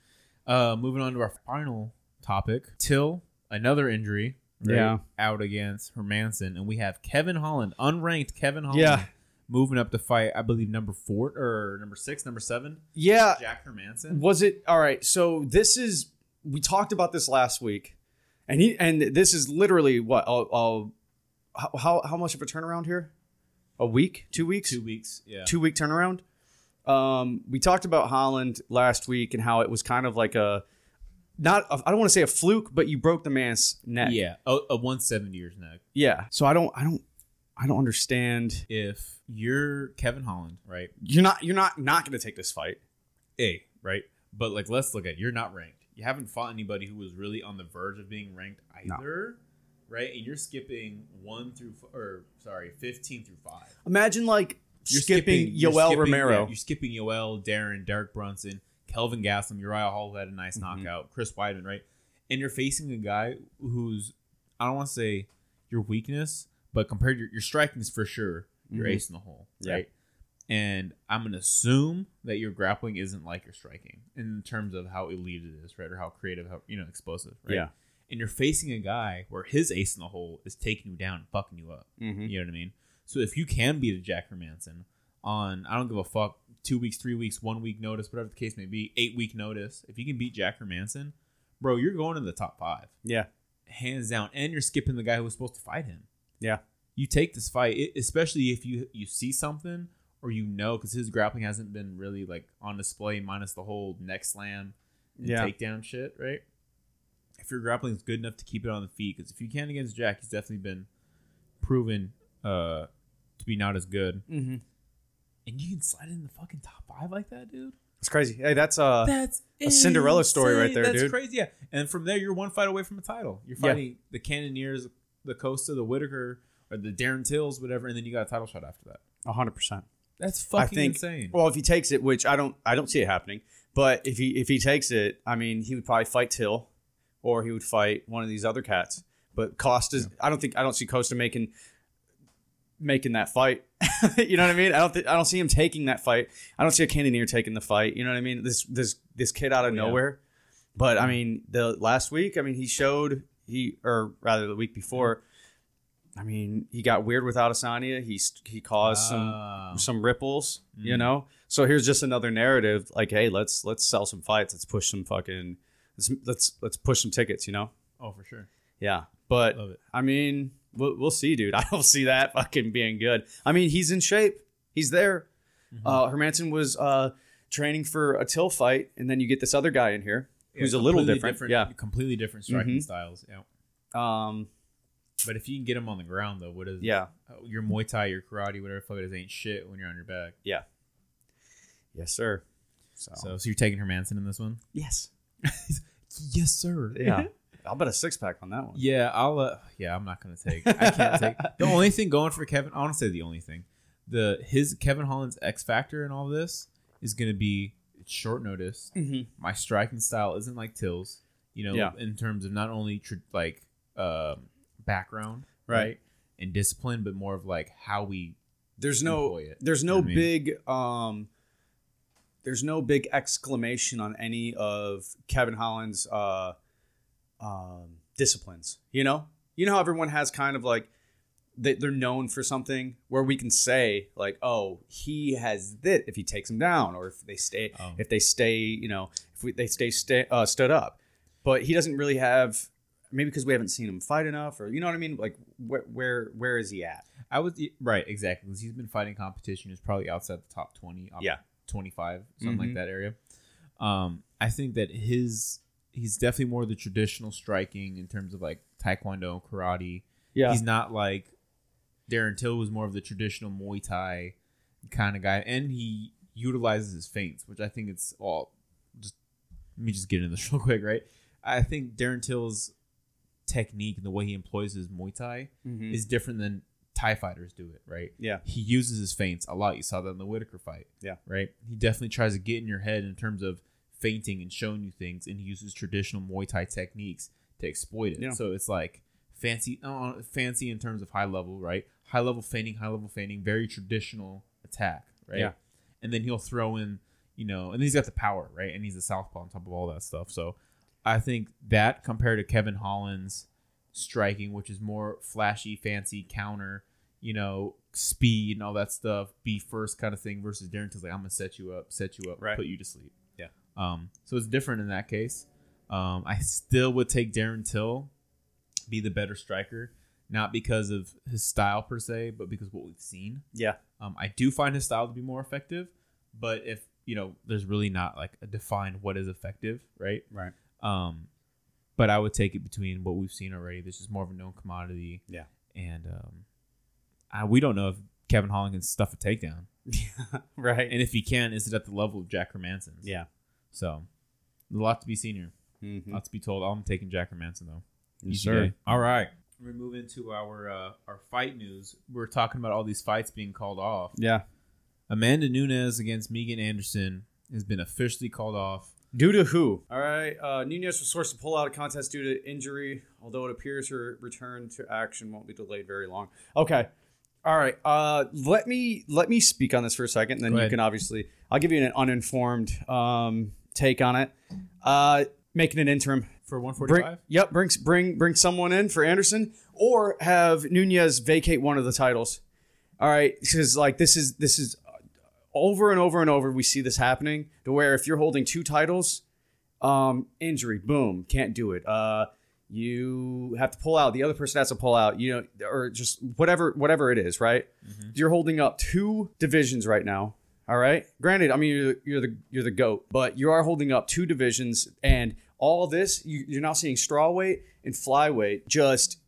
Uh, moving on to our final topic. Till another injury. right, Yeah. out against Hermansson, and we have Kevin Holland, unranked Kevin Holland, Yeah. Moving up to fight. I believe number four or number six, number seven, Yeah, Jack Hermansson. Was it all right? So this is we talked about this last week, and he and this is literally what uh, uh, how, how much of a turnaround here? A week, two weeks, Two weeks, yeah. two week turnaround. Um, we talked about Holland last week and how it was kind of like a not I don't want to say a fluke, but you broke the man's neck. Yeah, a, a 170 years neck. Yeah. So I don't I don't I don't understand. If you're Kevin Holland, right? You're not you're not not going to take this fight. A, right? But like, let's look at it. you're not ranked. You haven't fought anybody who was really on the verge of being ranked No. either, right? And you're skipping one through, f- or sorry, 15 through five. Imagine like You're skipping, you're Yoel skipping- Romero. you're skipping Yoel, Darren, Derek Brunson, Kelvin Gastelum, Uriah Hall had a nice Mhm. knockout, Chris Weidman, right? And you're facing a guy who's I don't want to say your weakness, but compared to your, your striking is for sure your Mhm. ace in the hole, Yeah. right? And I'm gonna assume that your grappling isn't like your striking in terms of how elite it is, right? Or how creative, how you know, explosive, right? Yeah. And you're facing a guy where his ace in the hole is taking you down and fucking you up. Mhm. You know what I mean? So if you can beat a Jack Hermansson on I don't give a fuck two weeks, three weeks, one week notice, whatever the case may be, eight week notice, if you can beat Jack Hermansson, bro, you're going to the top five, Yeah. hands down, and you're skipping the guy who was supposed to fight him. Yeah. You take this fight, it, especially if you you see something or you know because his grappling hasn't been really like on display, minus the whole neck slam and Yeah. takedown shit, right? If your grappling is good enough to keep it on the feet, because if you can against Jack, he's definitely been proven uh, to be not as good. Mhm. And you can slide in the fucking top five like that, dude. It's crazy. Hey, that's uh That's a Cinderella story right there, That's dude. crazy, yeah. And from there, you're one fight away from a title. You're Yeah. fighting the Canonniers, the Costa, the Whittaker, or the Darren Tills, whatever, and then you got a title shot after that. hundred percent. That's I fucking think- insane. Well, if he takes it, which I don't, I don't see it happening. But if he if he takes it, I mean, he would probably fight Till, or he would fight one of these other cats. But Costa's, I don't think I don't see Costa making making that fight. you know what I mean? I don't think I don't see him taking that fight. I don't see a Cannonier taking the fight. You know what I mean? This this this kid out of Oh, yeah. nowhere. But I mean, the last week, I mean, he showed he or rather the week before. I mean, he got weird with Adesanya. He he caused some some ripples, you Mm. know. So here's just another narrative, like, hey, let's let's sell some fights. Let's push some fucking let's let's let's push some tickets, you know. oh, for sure. Yeah, but. I mean, we'll, we'll see, dude. I don't see that fucking being good. I mean, he's in shape. He's there. Mm-hmm. Uh, Hermansson was uh, training for a Till fight, and then you get this other guy in here who's a little completely different. Yeah. completely different striking Mhm. styles. Yeah, Um. but if you can get him on the ground though, what is Yeah. uh, your Muay Thai, your karate, whatever fuck it is, ain't shit when you're on your back. Yeah. Yes, sir. So, So, so you're taking Hermansson in this one? yes. Yes, sir. Yeah. I'll bet a six pack on that one. Yeah, I'll. Uh, yeah, I'm not gonna take. I can't take. The only thing going for Kevin, I want to say the only thing, the his Kevin Holland's X factor in all this is gonna be it's short notice. Mm-hmm. My striking style isn't like Till's. You know, Yeah. in terms of not only tr- like um background, Right. right, and discipline, but more of like how we. There's no it. there's no I mean? big um there's no big exclamation on any of Kevin Holland's uh um disciplines, you know? You know how everyone has kind of like they, they're known for something where we can say like, oh, he has this if he takes him down, or if they stay, Oh. if they stay, you know, if we, they stay sta- uh, stood up. But he doesn't really have, maybe because we haven't seen him fight enough, or you know what I mean? Like, where where where is he at? I was right exactly because he's been fighting competition. Is probably outside the top twenty. op- Yeah. twenty five something Mhm. like that area. Um, I think that his he's definitely more the traditional striking in terms of like taekwondo, karate. Yeah, He's not like Darren Till was more of the traditional Muay Thai kind of guy, and he utilizes his feints, which I think it's all. Just let me just get into this real quick, right? I think Darren Till's technique and the way he employs his Muay Thai Mhm. is different than Thai fighters do it, right? Yeah. He uses his feints a lot. You saw that in the Whittaker fight. Yeah. Right? He definitely tries to get in your head in terms of feinting and showing you things, and he uses traditional Muay Thai techniques to exploit it. Yeah. So it's like fancy, uh, fancy in terms of high level, right? High level feinting, high level feinting, very traditional attack, right? Yeah. And then he'll throw in, you know, and he's got the power, right? And he's a southpaw on top of all that stuff. So I think that compared to Kevin Holland's striking, which is more flashy, fancy counter, you know, speed and all that stuff, be first kind of thing versus Darren Till's like, I'm gonna set you up, set you up, Right. put you to sleep. Yeah. Um, so it's different in that case. Um, I still would take Darren Till, be the better striker, not because of his style per se, but because what we've seen. Yeah. Um, I do find his style to be more effective, but if you know, there's really not like a defined what is effective, right? Right. Um, but I would take it between what we've seen already. This is more of a known commodity. Yeah. and um, I, we don't know if Kevin Holland can stuff a takedown, right. and if he can, is it at the level of Jack Hermansson's? yeah. So, a lot to be seen here. Mhm. Not to be told. I'm taking Jack Hermansson though. Yes, sir. day. All right. We move into our uh, our fight news. We're talking about all these fights being called off. Yeah. Amanda Nunes against Megan Anderson has been officially called off. Due to who? All right. Uh, Nunes was forced to pull out of contest due to injury, although it appears her return to action won't be delayed very long. Okay. All right. Uh, let me let me speak on this for a second, and then Go you ahead. can obviously I'll give you an uninformed um, take on it. Uh, making an interim. For Bring, 145? yep. Bring bring bring someone in for Anderson, or have Nunes vacate one of the titles. All right, because like this is this is uh, over and over and over. We see this happening to where if you're holding two titles, um, injury, boom, can't do it. Uh, you have to pull out. The other person has to pull out. You know, or just whatever whatever it is. Right? You're holding up two divisions right now. All right. Granted, I mean you're, you're the you're the goat, but you are holding up two divisions, and all this you, you're now seeing strawweight and flyweight just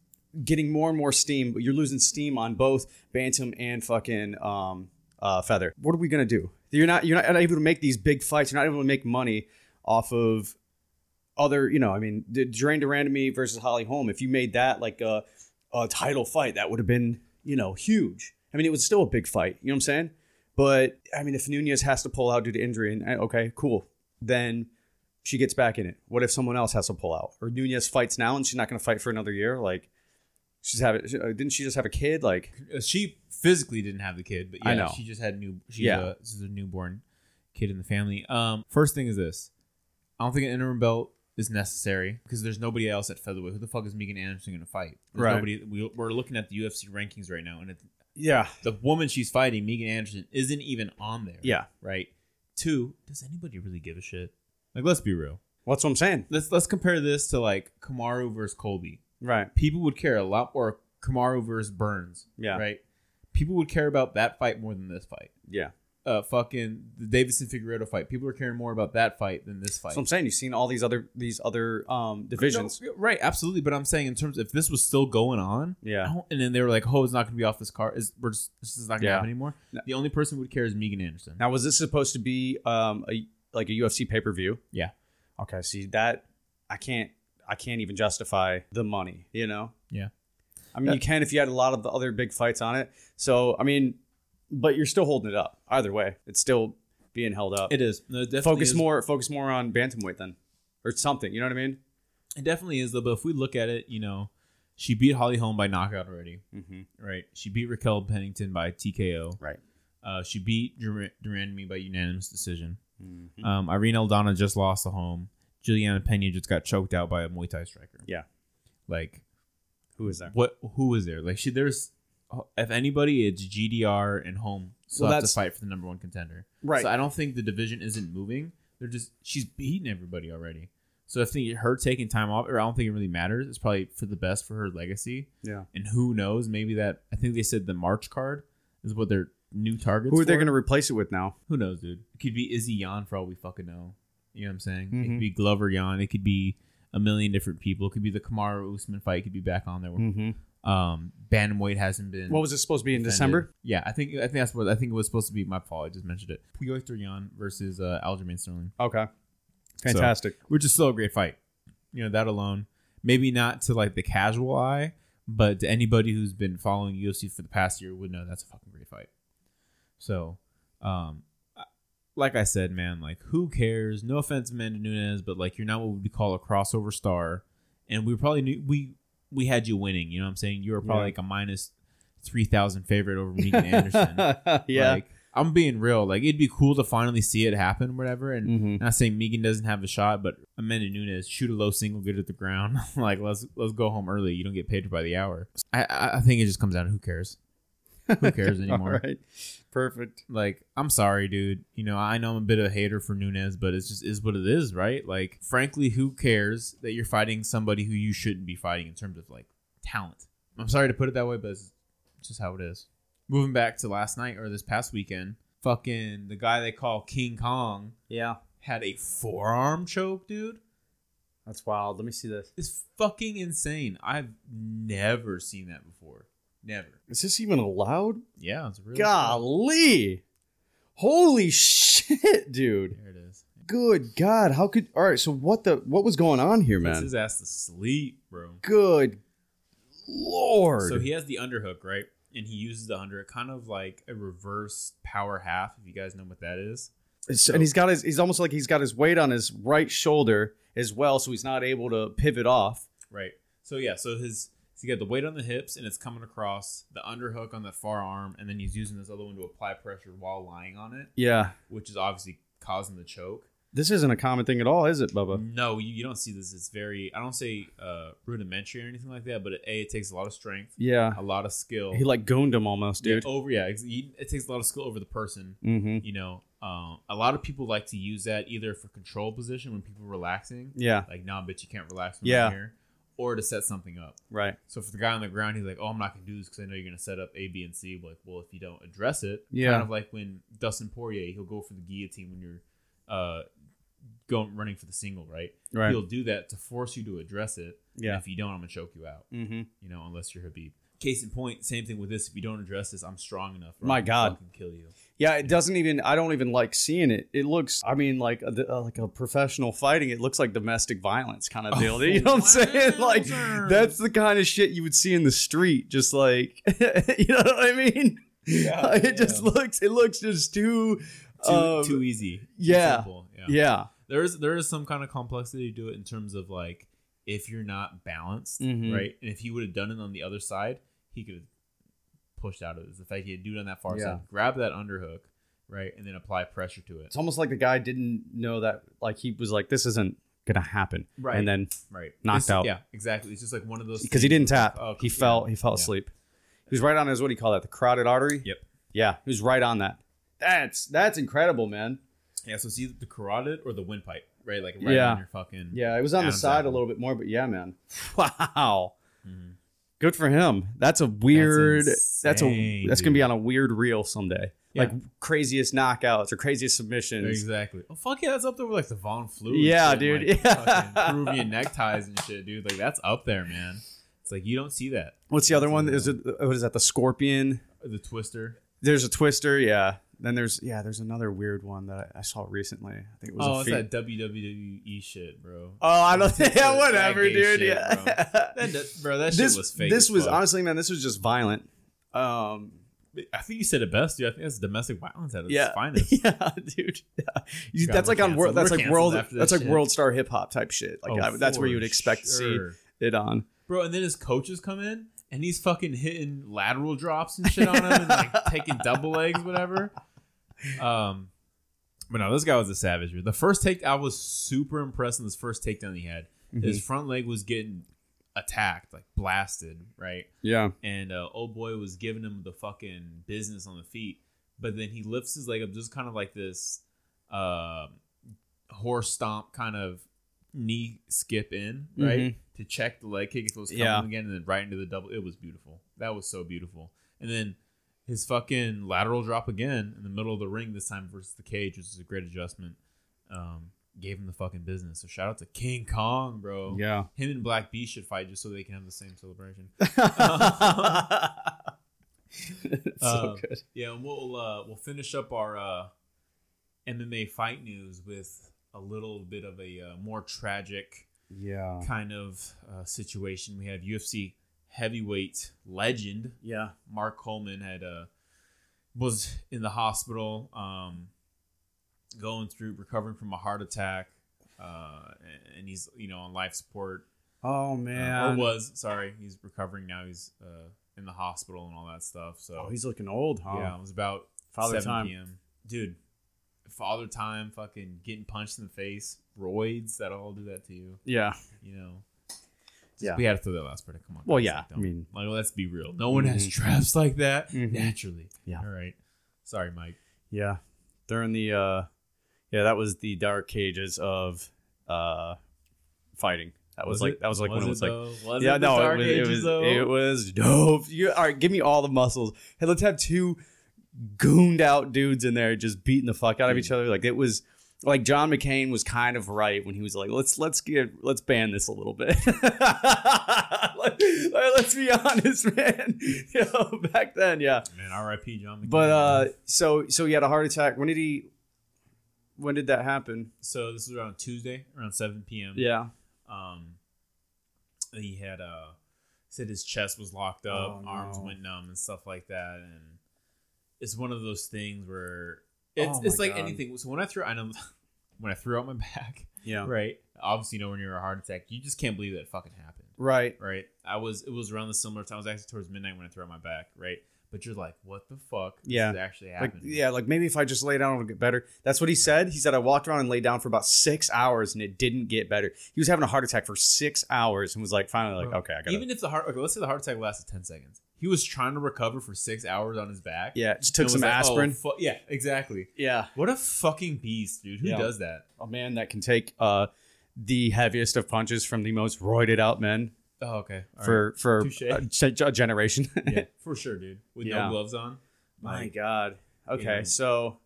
getting more and more steam. But you're losing steam on both bantam and fucking um, uh, feather. What are we gonna do? You're not you're not able to make these big fights. You're not able to make money off of other. You know, I mean, the Duran Durandamy versus Holly Holm. If you made that like a, a title fight, that would have been you know huge. I mean, it was still a big fight. You know what I'm saying? But I mean, if Nunes has to pull out due to injury, and eh, okay, cool, then she gets back in it. What if someone else has to pull out, or Nunes fights now and she's not going to fight for another year? Like, she's having, didn't she just have a kid? Like, Uh, She physically didn't have the kid, but yeah, I know. she just had new. She, Yeah. uh, this is a newborn kid in the family. Um, first thing is this: I don't think an interim belt is necessary because there's nobody else at featherweight. Who the fuck is Megan Anderson going to fight? There's Right. Nobody. We, we're looking at the UFC rankings right now, and it, yeah, the woman she's fighting, Megan Anderson, isn't even on there. yeah. Right. Two. Does anybody really give a shit? Like, let's be real. What's what I'm saying? Let's let's compare this to like Kamaru versus Colby. Right. People would care a lot more Kamaru versus Burns. Yeah. Right. People would care about that fight more than this fight. Yeah. Uh, fucking the Deiveson Figueiredo fight. People are caring more about that fight than this fight. So I'm saying you've seen all these other these other um divisions. No, right? Absolutely. But I'm saying in terms of if this was still going on, Yeah. and then they were like, "Oh, it's not going to be off this car. Is we're just, this is not going to Yeah. happen anymore." No. The only person who would care is Megan Anderson. Now, was this supposed to be um a like a UFC pay per view? Yeah. Okay. See that I can't I can't even justify the money. You know. Yeah. I mean, Yeah. you can if you had a lot of the other big fights on it. So I mean, but you're still holding it up. Either way, it's still being held up. It is. It focus is. more focus more on bantamweight then, or something. You know what I mean? It definitely is though. But if we look at it, you know, she beat Holly Holm by knockout already. Mm-hmm. Right. She beat Raquel Pennington by TKO. Right. Uh, she beat Duran Durandamy by unanimous decision. Mhm. Um, Irene Aldana just lost a home. Juliana Pena just got choked out by a Muay Thai striker. Yeah. Like Who is there? what? Who was there? Like she, there's, if anybody, it's GDR and Holm. So Well, have to fight for the number one contender. Right. So I don't think the division isn't moving. They're just she's beating everybody already. So I think her taking time off, or I don't think it really matters. It's probably for the best for her legacy. yeah. And who knows? Maybe that I think they said the March card is what their new targets. Who are they for. going to replace it with now? Who knows, dude? It could be Izzy Yan for all we fucking know. You know what I'm saying? It Mhm. could be Glover Yan. It could be a million different people. It could be the Kamaru Usman fight. It Could be back on there. Mm-hmm. Um, bantamweight hasn't been. What was it supposed to be in defended. December? Yeah, I think I think that's what I think it was supposed to be. My fault. I just mentioned it. Puyoy Yan versus uh, Aljamain Sterling, Okay. Fantastic. which is still a great fight. You know that alone, maybe not to like the casual eye, but to anybody who's been following UFC for the past year would know that's a fucking great fight. So, um, like I said, man, like who cares? No offense, Amanda Nunes, but like you're not what we call a crossover star, and we probably knew we we had you winning. You know what I'm saying? You were probably Yeah. like a minus three thousand favorite over Megan Anderson. yeah. Like, I'm being real. Like it'd be cool to finally see it happen, whatever. And Mhm. not saying Megan doesn't have a shot, but Amanda Nunes shoot a low single, get it at the ground. like let's let's go home early. You don't get paid by the hour. I I think it just comes down to who cares. Who cares anymore? All right. Perfect. Like I'm sorry, dude. You know I know I'm a bit of a hater for Nunes, but it's just is what it is, right? Like frankly, who cares that you're fighting somebody who you shouldn't be fighting in terms of like talent? I'm sorry to put it that way, but it's just how it is. Moving back to last night or this past weekend, fucking the guy they call King Kong Yeah. had a forearm choke, dude. That's wild. Let me see this. It's fucking insane. I've never seen that before. Never. Is this even allowed? Yeah, it's really Golly. Holy shit, dude. There it is. Good God. How could all right, so what the what was going on here, man? his ass to sleep, bro. Good Lord. So he has the underhook, right? And he uses the underhook kind of like a reverse power half, if you guys know what that is. It's- and he's got his he's almost like he's got his weight on his right shoulder as well, so he's not able to pivot off. Right. So yeah, so his so you got the weight on the hips and it's coming across the underhook on the far arm, and then he's using this other one to apply pressure while lying on it, Yeah. which is obviously causing the choke. This isn't a common thing at all, is it, Bubba? No, you, you don't see this. It's very I don't say uh, rudimentary or anything like that, but it, a it takes a lot of strength, Yeah. a lot of skill. He like gooned him almost, Yeah, dude. over yeah, it takes a lot of skill over the person. Mm-hmm. You know, um, a lot of people like to use that either for control position when people are relaxing, Yeah. like nah, bitch, you can't relax when Yeah. Here, or to set something up. Right. So for the guy on the ground, he's like, "Oh, I'm not gonna do this because I know you're gonna set up A, B, and C." Like, well, if you don't address it, Yeah. kind of like when Dustin Poirier, he'll go for the guillotine when you're uh going running for the single, right? Right. He'll do that to force you to address it. Yeah. And if you don't, I'm gonna choke you out. Mm-hmm. You know, unless you're Khabib. Case in point, same thing with this. If you don't address this, I'm strong enough. My I can God. fucking kill you. Yeah, it doesn't even. I don't even like seeing it. It looks. I mean, like a, uh, like a professional fighting. It looks like domestic violence kind of deal. Oh, you know what I'm saying? Like that's the kind of shit you would see in the street. Just like you know what I mean? Yeah, it just looks. It looks just too. Too, um, too easy. Yeah. simple. Yeah. Yeah. There is there is some kind of complexity to it in terms of like if you're not balanced, Mhm. right? And if he would have done it on the other side, he could have pushed out of it. The fact he had do it on that far Yeah. side, grab that underhook, right, and then apply pressure to it. It's almost like the guy didn't know that. Like he was like, "This isn't gonna happen," Right. and then Right. Knocked It's- out. Yeah, exactly. It's just like one of those because he didn't tap, oh, he yeah. fell. He fell Yeah. asleep. He was right on his what do you call that? The carotid artery. Yep. Yeah, he was right on that. That's that's incredible, man. Yeah, so it's either the carotid or the windpipe, right? Like right Yeah. on your fucking Yeah, it was on the side a little bit more, but yeah, man. Wow. Mhm. Good for him. That's a weird. That's, a. insane, That's gonna be on a weird reel someday. Yeah. Like craziest knockouts or craziest submissions. Exactly. Oh fuck yeah, that's up there with like the Von and Yeah, shit, dude. Like, Yeah. Peruvian neckties and shit, dude. Like that's up there, man. It's like you don't see that. What's the other one? Is it what is that? The scorpion. The twister. There's a twister. Yeah. Then there's yeah. There's another weird one that I, saw recently. I think it was. Oh, it's feet. that WWE shit, bro. Oh, I don't think. Yeah, whatever, dude. shit, yeah. bro. That, bro, that shit this was fake. This was fuck. honestly, man. This was just violent. Um. I think you said it best, dude. I think that's domestic violence at its Yeah. finest. Yeah, dude. Yeah. You, God, that's like on world. That's We're like world. That's that like shit. world star hip hop type shit. Like Oh, I, that's where you would expect to see it on. Bro, and then his coaches come in and he's fucking hitting lateral drops and shit on him and like taking double legs, whatever. Um, but no, this guy was a savage. The first take, I was super impressed in this first takedown he had. His front leg was getting attacked, like blasted, right? Yeah. And uh, old boy was giving him the fucking business on the feet. But then he lifts his leg up, just kind of like this uh, horse stomp kind of knee skip in, right? Mhm. To check the leg kick if it was coming Yeah. again, and then right into the double. It was beautiful. That was so beautiful. And then his fucking lateral drop again in the middle of the ring this time versus the cage, which is a great adjustment. Um, gave him the fucking business. So shout out to King Kong, bro. Yeah. Him and Black Beast should fight just so they can have the same celebration. It's so Uh, good. Yeah, and we'll uh, we'll finish up our uh, MMA fight news with a little bit of a uh, more tragic Yeah. kind of uh, situation. We have UFC heavyweight legend Yeah. Mark Coleman had uh, was in the hospital, um, going through recovering from a heart attack, uh, and he's you know on life support. Oh uh, man. or was sorry, he's recovering now. He's uh, in the hospital and all that stuff. So oh, he's looking old, huh? yeah, it was about Father 7 time. p.m. Dude, father time, fucking getting punched in the face, roids that'll all do that to you. Yeah. You know. Yeah. We had to throw that last part. Come on. Well, guys, yeah, like, I mean- like, let's be real. No one has Mhm. traps like that Mhm. naturally. Yeah. All right. Sorry, Mike. Yeah. During the uh yeah, that was the dark cages of uh fighting. That was, Was like it? that was like when it was like? Was yeah, it no, it was, it was it was dope. You, all right, give me all the muscles. Hey, let's have two gooned out dudes in there just beating the fuck out of each other. Like it was like John McCain was kind of right when he was like, let's let's get let's ban this a little bit. Like, let's be honest, man. You know, back then, yeah. Man, R.I.P. John McCain. But uh, so so he had a heart attack. When did he? When did that happen? so this was around Tuesday, around 7 p.m. Yeah. Um, he had uh said his chest was locked up, Oh, no. arms went numb, and stuff like that. And it's one of those things where oh it's Oh, it's like God. anything. So when I threw, I know when I threw out my back, Yeah. right? Obviously, you know when you're a heart attack, you just can't believe that fucking happened, Right. right? I was it was around the similar time. I was actually towards midnight when I threw out my back, right? But you're like, what the fuck? Yeah. actually Like yeah, like maybe if I just lay down it'll get better. That's what he said. He said I walked around and lay down for about six hours and it didn't get better. He was having a heart attack for six hours and was like finally like, Bro, okay, I got Even if the heart, okay, let's say the heart attack lasted ten seconds, he was trying to recover for six hours on his back. Yeah, just took some like, oh, aspirin. fu- yeah, exactly. yeah. What a fucking beast, dude. Who Yeah. does that? A man that can take uh the heaviest of punches from the most roided out men Oh, okay. All for for a, a generation. yeah, for sure, dude. With Yeah. no gloves on. My Like, God. Okay, Yeah. so.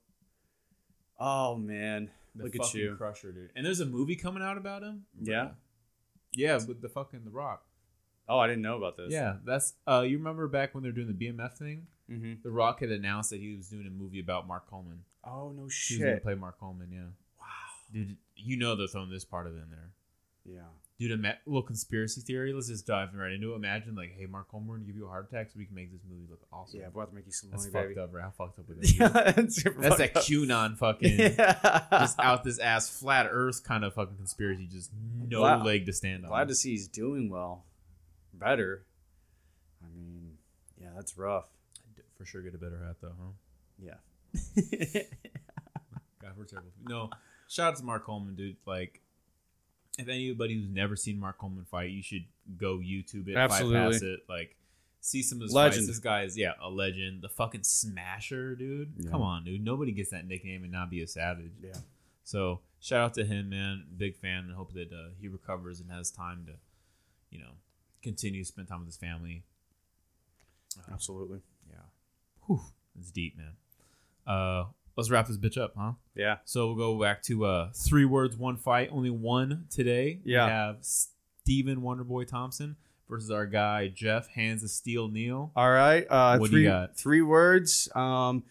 Oh man, the look at you. crusher, dude. And there's a movie coming out about him. Yeah? Yeah, with the fucking The Rock. Oh, I didn't know about this. Yeah, that's. Uh, you remember back when they were doing the BMF thing? hmm The Rock had announced that he was doing a movie about Mark Coleman. Oh no He was gonna shit. play Mark Coleman. Yeah, Wow. dude. You know they're throwing this part of it in there. Yeah. Dude, a little conspiracy theory. Let's just dive right into it. Imagine, like, hey, Mark Coleman, we're gonna give you a heart attack so we can make this movie look awesome. Yeah, we'll have to make you some money, that's money, fucked up, right? How fucked up would that be? Yeah, that's, That's that up. QAnon fucking Yeah. just out this ass flat Earth kind of fucking conspiracy. Just no Wow. leg to stand on. Glad to see he's doing well. Better. I mean, yeah, that's rough. for sure get a better hat though, huh? Yeah. God, we're terrible. No, shout out to Mark Coleman, dude. Like, if anybody who's never seen Mark Coleman fight, you should go YouTube it, Absolutely. bypass it, like. See some of his Legend. fights. This guy is yeah a legend. The fucking smasher, dude. Yeah. Come on, dude. Nobody gets that nickname and not be a savage. yeah. So shout out to him, man. Big fan, and hope that uh, he recovers and has time to, you know, continue to spend time with his family. Absolutely. Yeah, Whew, it's deep, man. Uh, let's wrap this bitch up, huh? Yeah. So we'll go back to uh, three words, one fight. Only one today. Yeah. We have Stephen Wonderboy Thompson versus our guy Geoff Hands of Steel Neal. All right. Uh, What do you got? Three words. Um,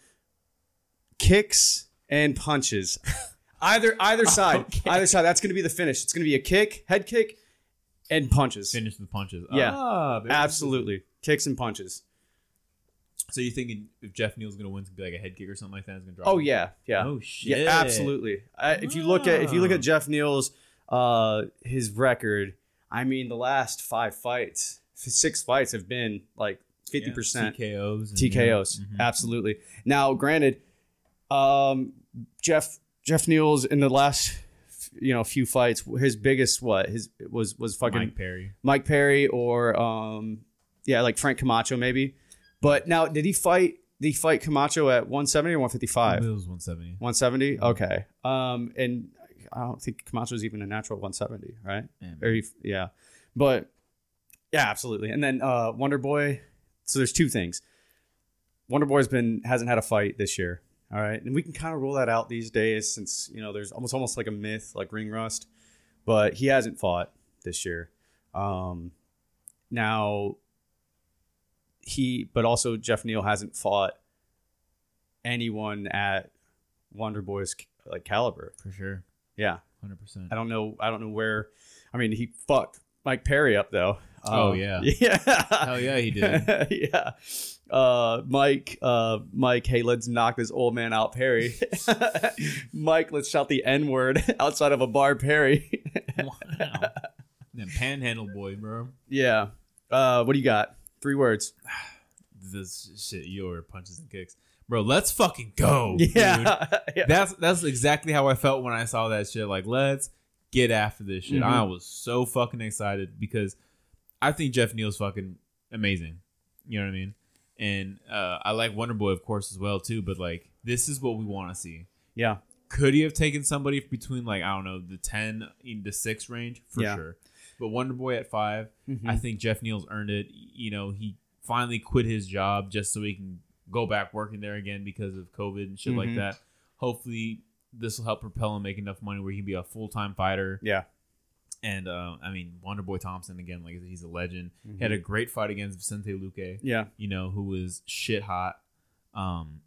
kicks and punches. either either side. Okay. Either side. That's going to be the finish. It's going to be a kick, head kick, and punches. Finish with punches. Yeah. Ah, Absolutely. Kicks and punches. So you thinking if Geoff Neal's gonna win, it's gonna be like a head kick or something like that? It's gonna drop. Oh him? yeah, yeah. Oh shit. Yeah, absolutely. I, if you look at if you look at Geoff Neal's uh his record, I mean the last five fights, six fights have been like fifty percent TKOs. and- TKOs. Mhm. Absolutely. Now, granted, um, Jeff Geoff Neal's in the last you know a few fights, his biggest what his was was fucking Mike Perry. Mike Perry or um yeah like Frank Camacho maybe. But now, did he fight? Did he fight Camacho at 170 or 155? It was 170. 170. Okay. Um, and I don't think Camacho Camacho's even a natural 170, right? Yeah, Or he, yeah, but yeah, absolutely. And then uh, Wonder Boy. So there's two things. Wonder Boy's been hasn't had a fight this year. All right, and we can kind of rule that out these days since you know there's almost almost like a myth like ring rust, but he hasn't fought this year. Um, now he, but also Geoff Neal hasn't fought anyone at Wonder Boy's like caliber. for sure. Yeah, 100%. I don't know. I don't know where. I mean, he fucked Mike Perry up though. Oh, Um, yeah. yeah. Hell yeah, he did. yeah. Uh, Mike, uh, Mike, hey, let's knock this old man out, Perry. Mike, let's shout the N word outside of a bar, Perry. wow. Then panhandle boy, bro. yeah. Uh, what do you got? Three words. This shit, your punches and kicks. Bro, let's fucking go. dude. Yeah. yeah. That's that's exactly how I felt when I saw that shit. Like, let's get after this shit. Mhm. I was so fucking excited because I think Geoff Neal's fucking amazing. You know what I mean? And uh, I like Wonder Boy, of course, as well too. But like, this is what we want to see. Yeah. Could he have taken somebody between like I don't know the ten in the six range for Yeah. sure? But Wonder Boy at 5 Mhm. I think Geoff Neal's earned it. You know, he finally quit his job just so he can go back working there again because of COVID and shit like Mhm. that. Hopefully, this will help propel him make enough money where he can be a full time fighter. Yeah. And uh, I mean, Wonder Boy Thompson again, like he's a legend. Mm-hmm. He had a great fight against Vicente Luque. Yeah. You know, who was shit hot. Um,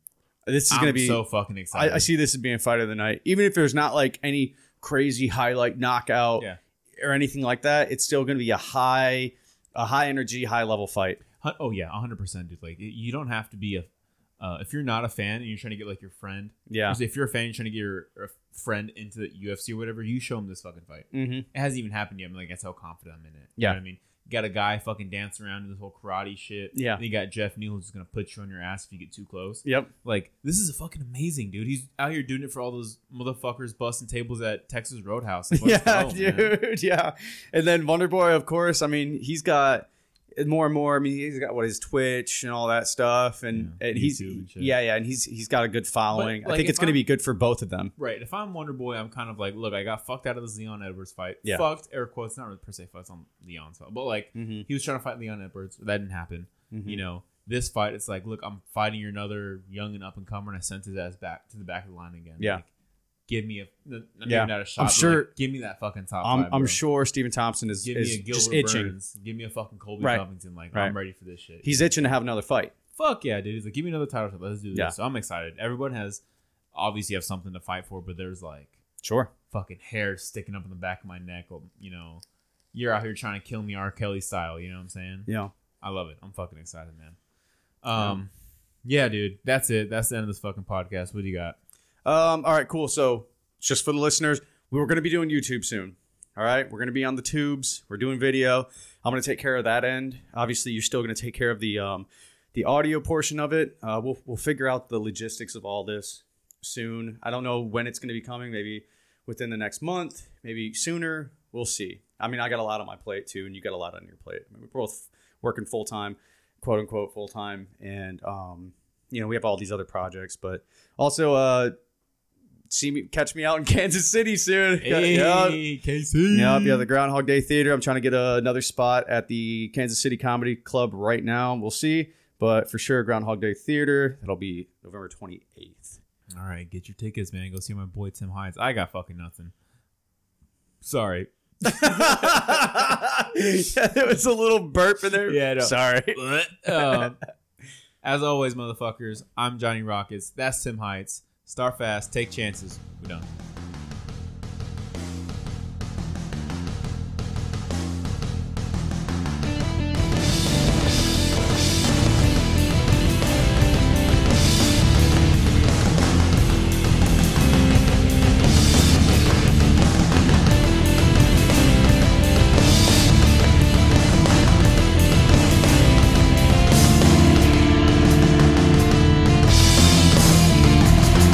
This is I'm gonna be. so fucking excited. I, I see this as being fight of the night, even if there's not like any crazy highlight knockout Yeah. or anything like that. It's still gonna be a high, a high energy, high level fight. Oh yeah, hundred percent, dude. Like you don't have to be a. Uh, if you're not a fan and you're trying to get like your friend, Yeah. If you're a fan, you're trying to get your a friend into the UFC or whatever, you show him this fucking fight. Mm-hmm. It hasn't even happened yet. I'm like, that's how confident I'm in it. You Yeah. know what I mean? You got a guy fucking dance around in this whole karate shit. Yeah. Then you got Geoff Neal who's gonna put you on your ass if you get too close. Yep. Like, this is a fucking amazing, dude. He's out here doing it for all those motherfuckers busting tables at Texas Roadhouse. Like, yeah, go, man. dude. Yeah. And then Wonder Boy, of course. I mean, he's got more and more. I mean, he's got what his Twitch and all that stuff, and, Yeah, and he's YouTube and shit. yeah, yeah, and he's he's got a good following. But, I think it's going to be good for both of them. Right. If I'm Wonder Boy, I'm kind of like, look, I got fucked out of the Leon Edwards fight. Yeah. Fucked, air quotes, not really per se fucked on Leon's fault. But like, Mm-hmm. he was trying to fight Leon Edwards. That didn't happen. Mhm. You know, this fight, it's like, look, I'm fighting another young and up and comer, and I sent his ass back to the back of the line again. Yeah. Like, give me a, Yeah. not a shot. I'm sure- like, give me that fucking top I'm, five. I'm sure Stephen Thompson is, Give me a is Gilbert just itching. Burns. Give me a fucking Colby Right. Covington. Like, Right. I'm ready for this shit. He's itching to have another fight. fuck yeah, dude. He's like, give me another title shot. Let's do this. Yeah. So I'm excited. Everyone has obviously have something to fight for, but there's like Sure. fucking hair sticking up in the back of my neck. Or, you know, you're out here trying to kill me R. Kelly style. You know what I'm saying? Yeah. I love it. I'm fucking excited, man. Um, yeah, dude. That's it. That's the end of this fucking podcast. What do you got? Um, all right, cool. So just for the listeners, we were going to be doing YouTube soon. All right, we're going to be on the tubes. We're doing video. I'm going to take care of that end. Obviously, you're still going to take care of the um, the audio portion of it. Uh, we'll we'll figure out the logistics of all this soon. I don't know when it's going to be coming. Maybe within the next month. Maybe sooner. We'll see. I mean, I got a lot on my plate too, and you got a lot on your plate. I mean, we're both working full time, quote unquote full time, and um, you know we have all these other projects, but also uh see me catch me out in Kansas City soon. Yep. Casey. Yep, yeah, the Groundhog Day Theater. I'm trying to get a, another spot at the Kansas City Comedy Club right now. We'll see, but for sure, Groundhog Day Theater. That'll be November 28th. All right, get your tickets, man. Go see my boy Tim Hines. I got fucking nothing. Sorry. there was a little burp in there. Yeah, know. sorry. um, as always, motherfuckers, I'm Johnny Rockets. That's Tim Heights. Star fast, take chances. We're done.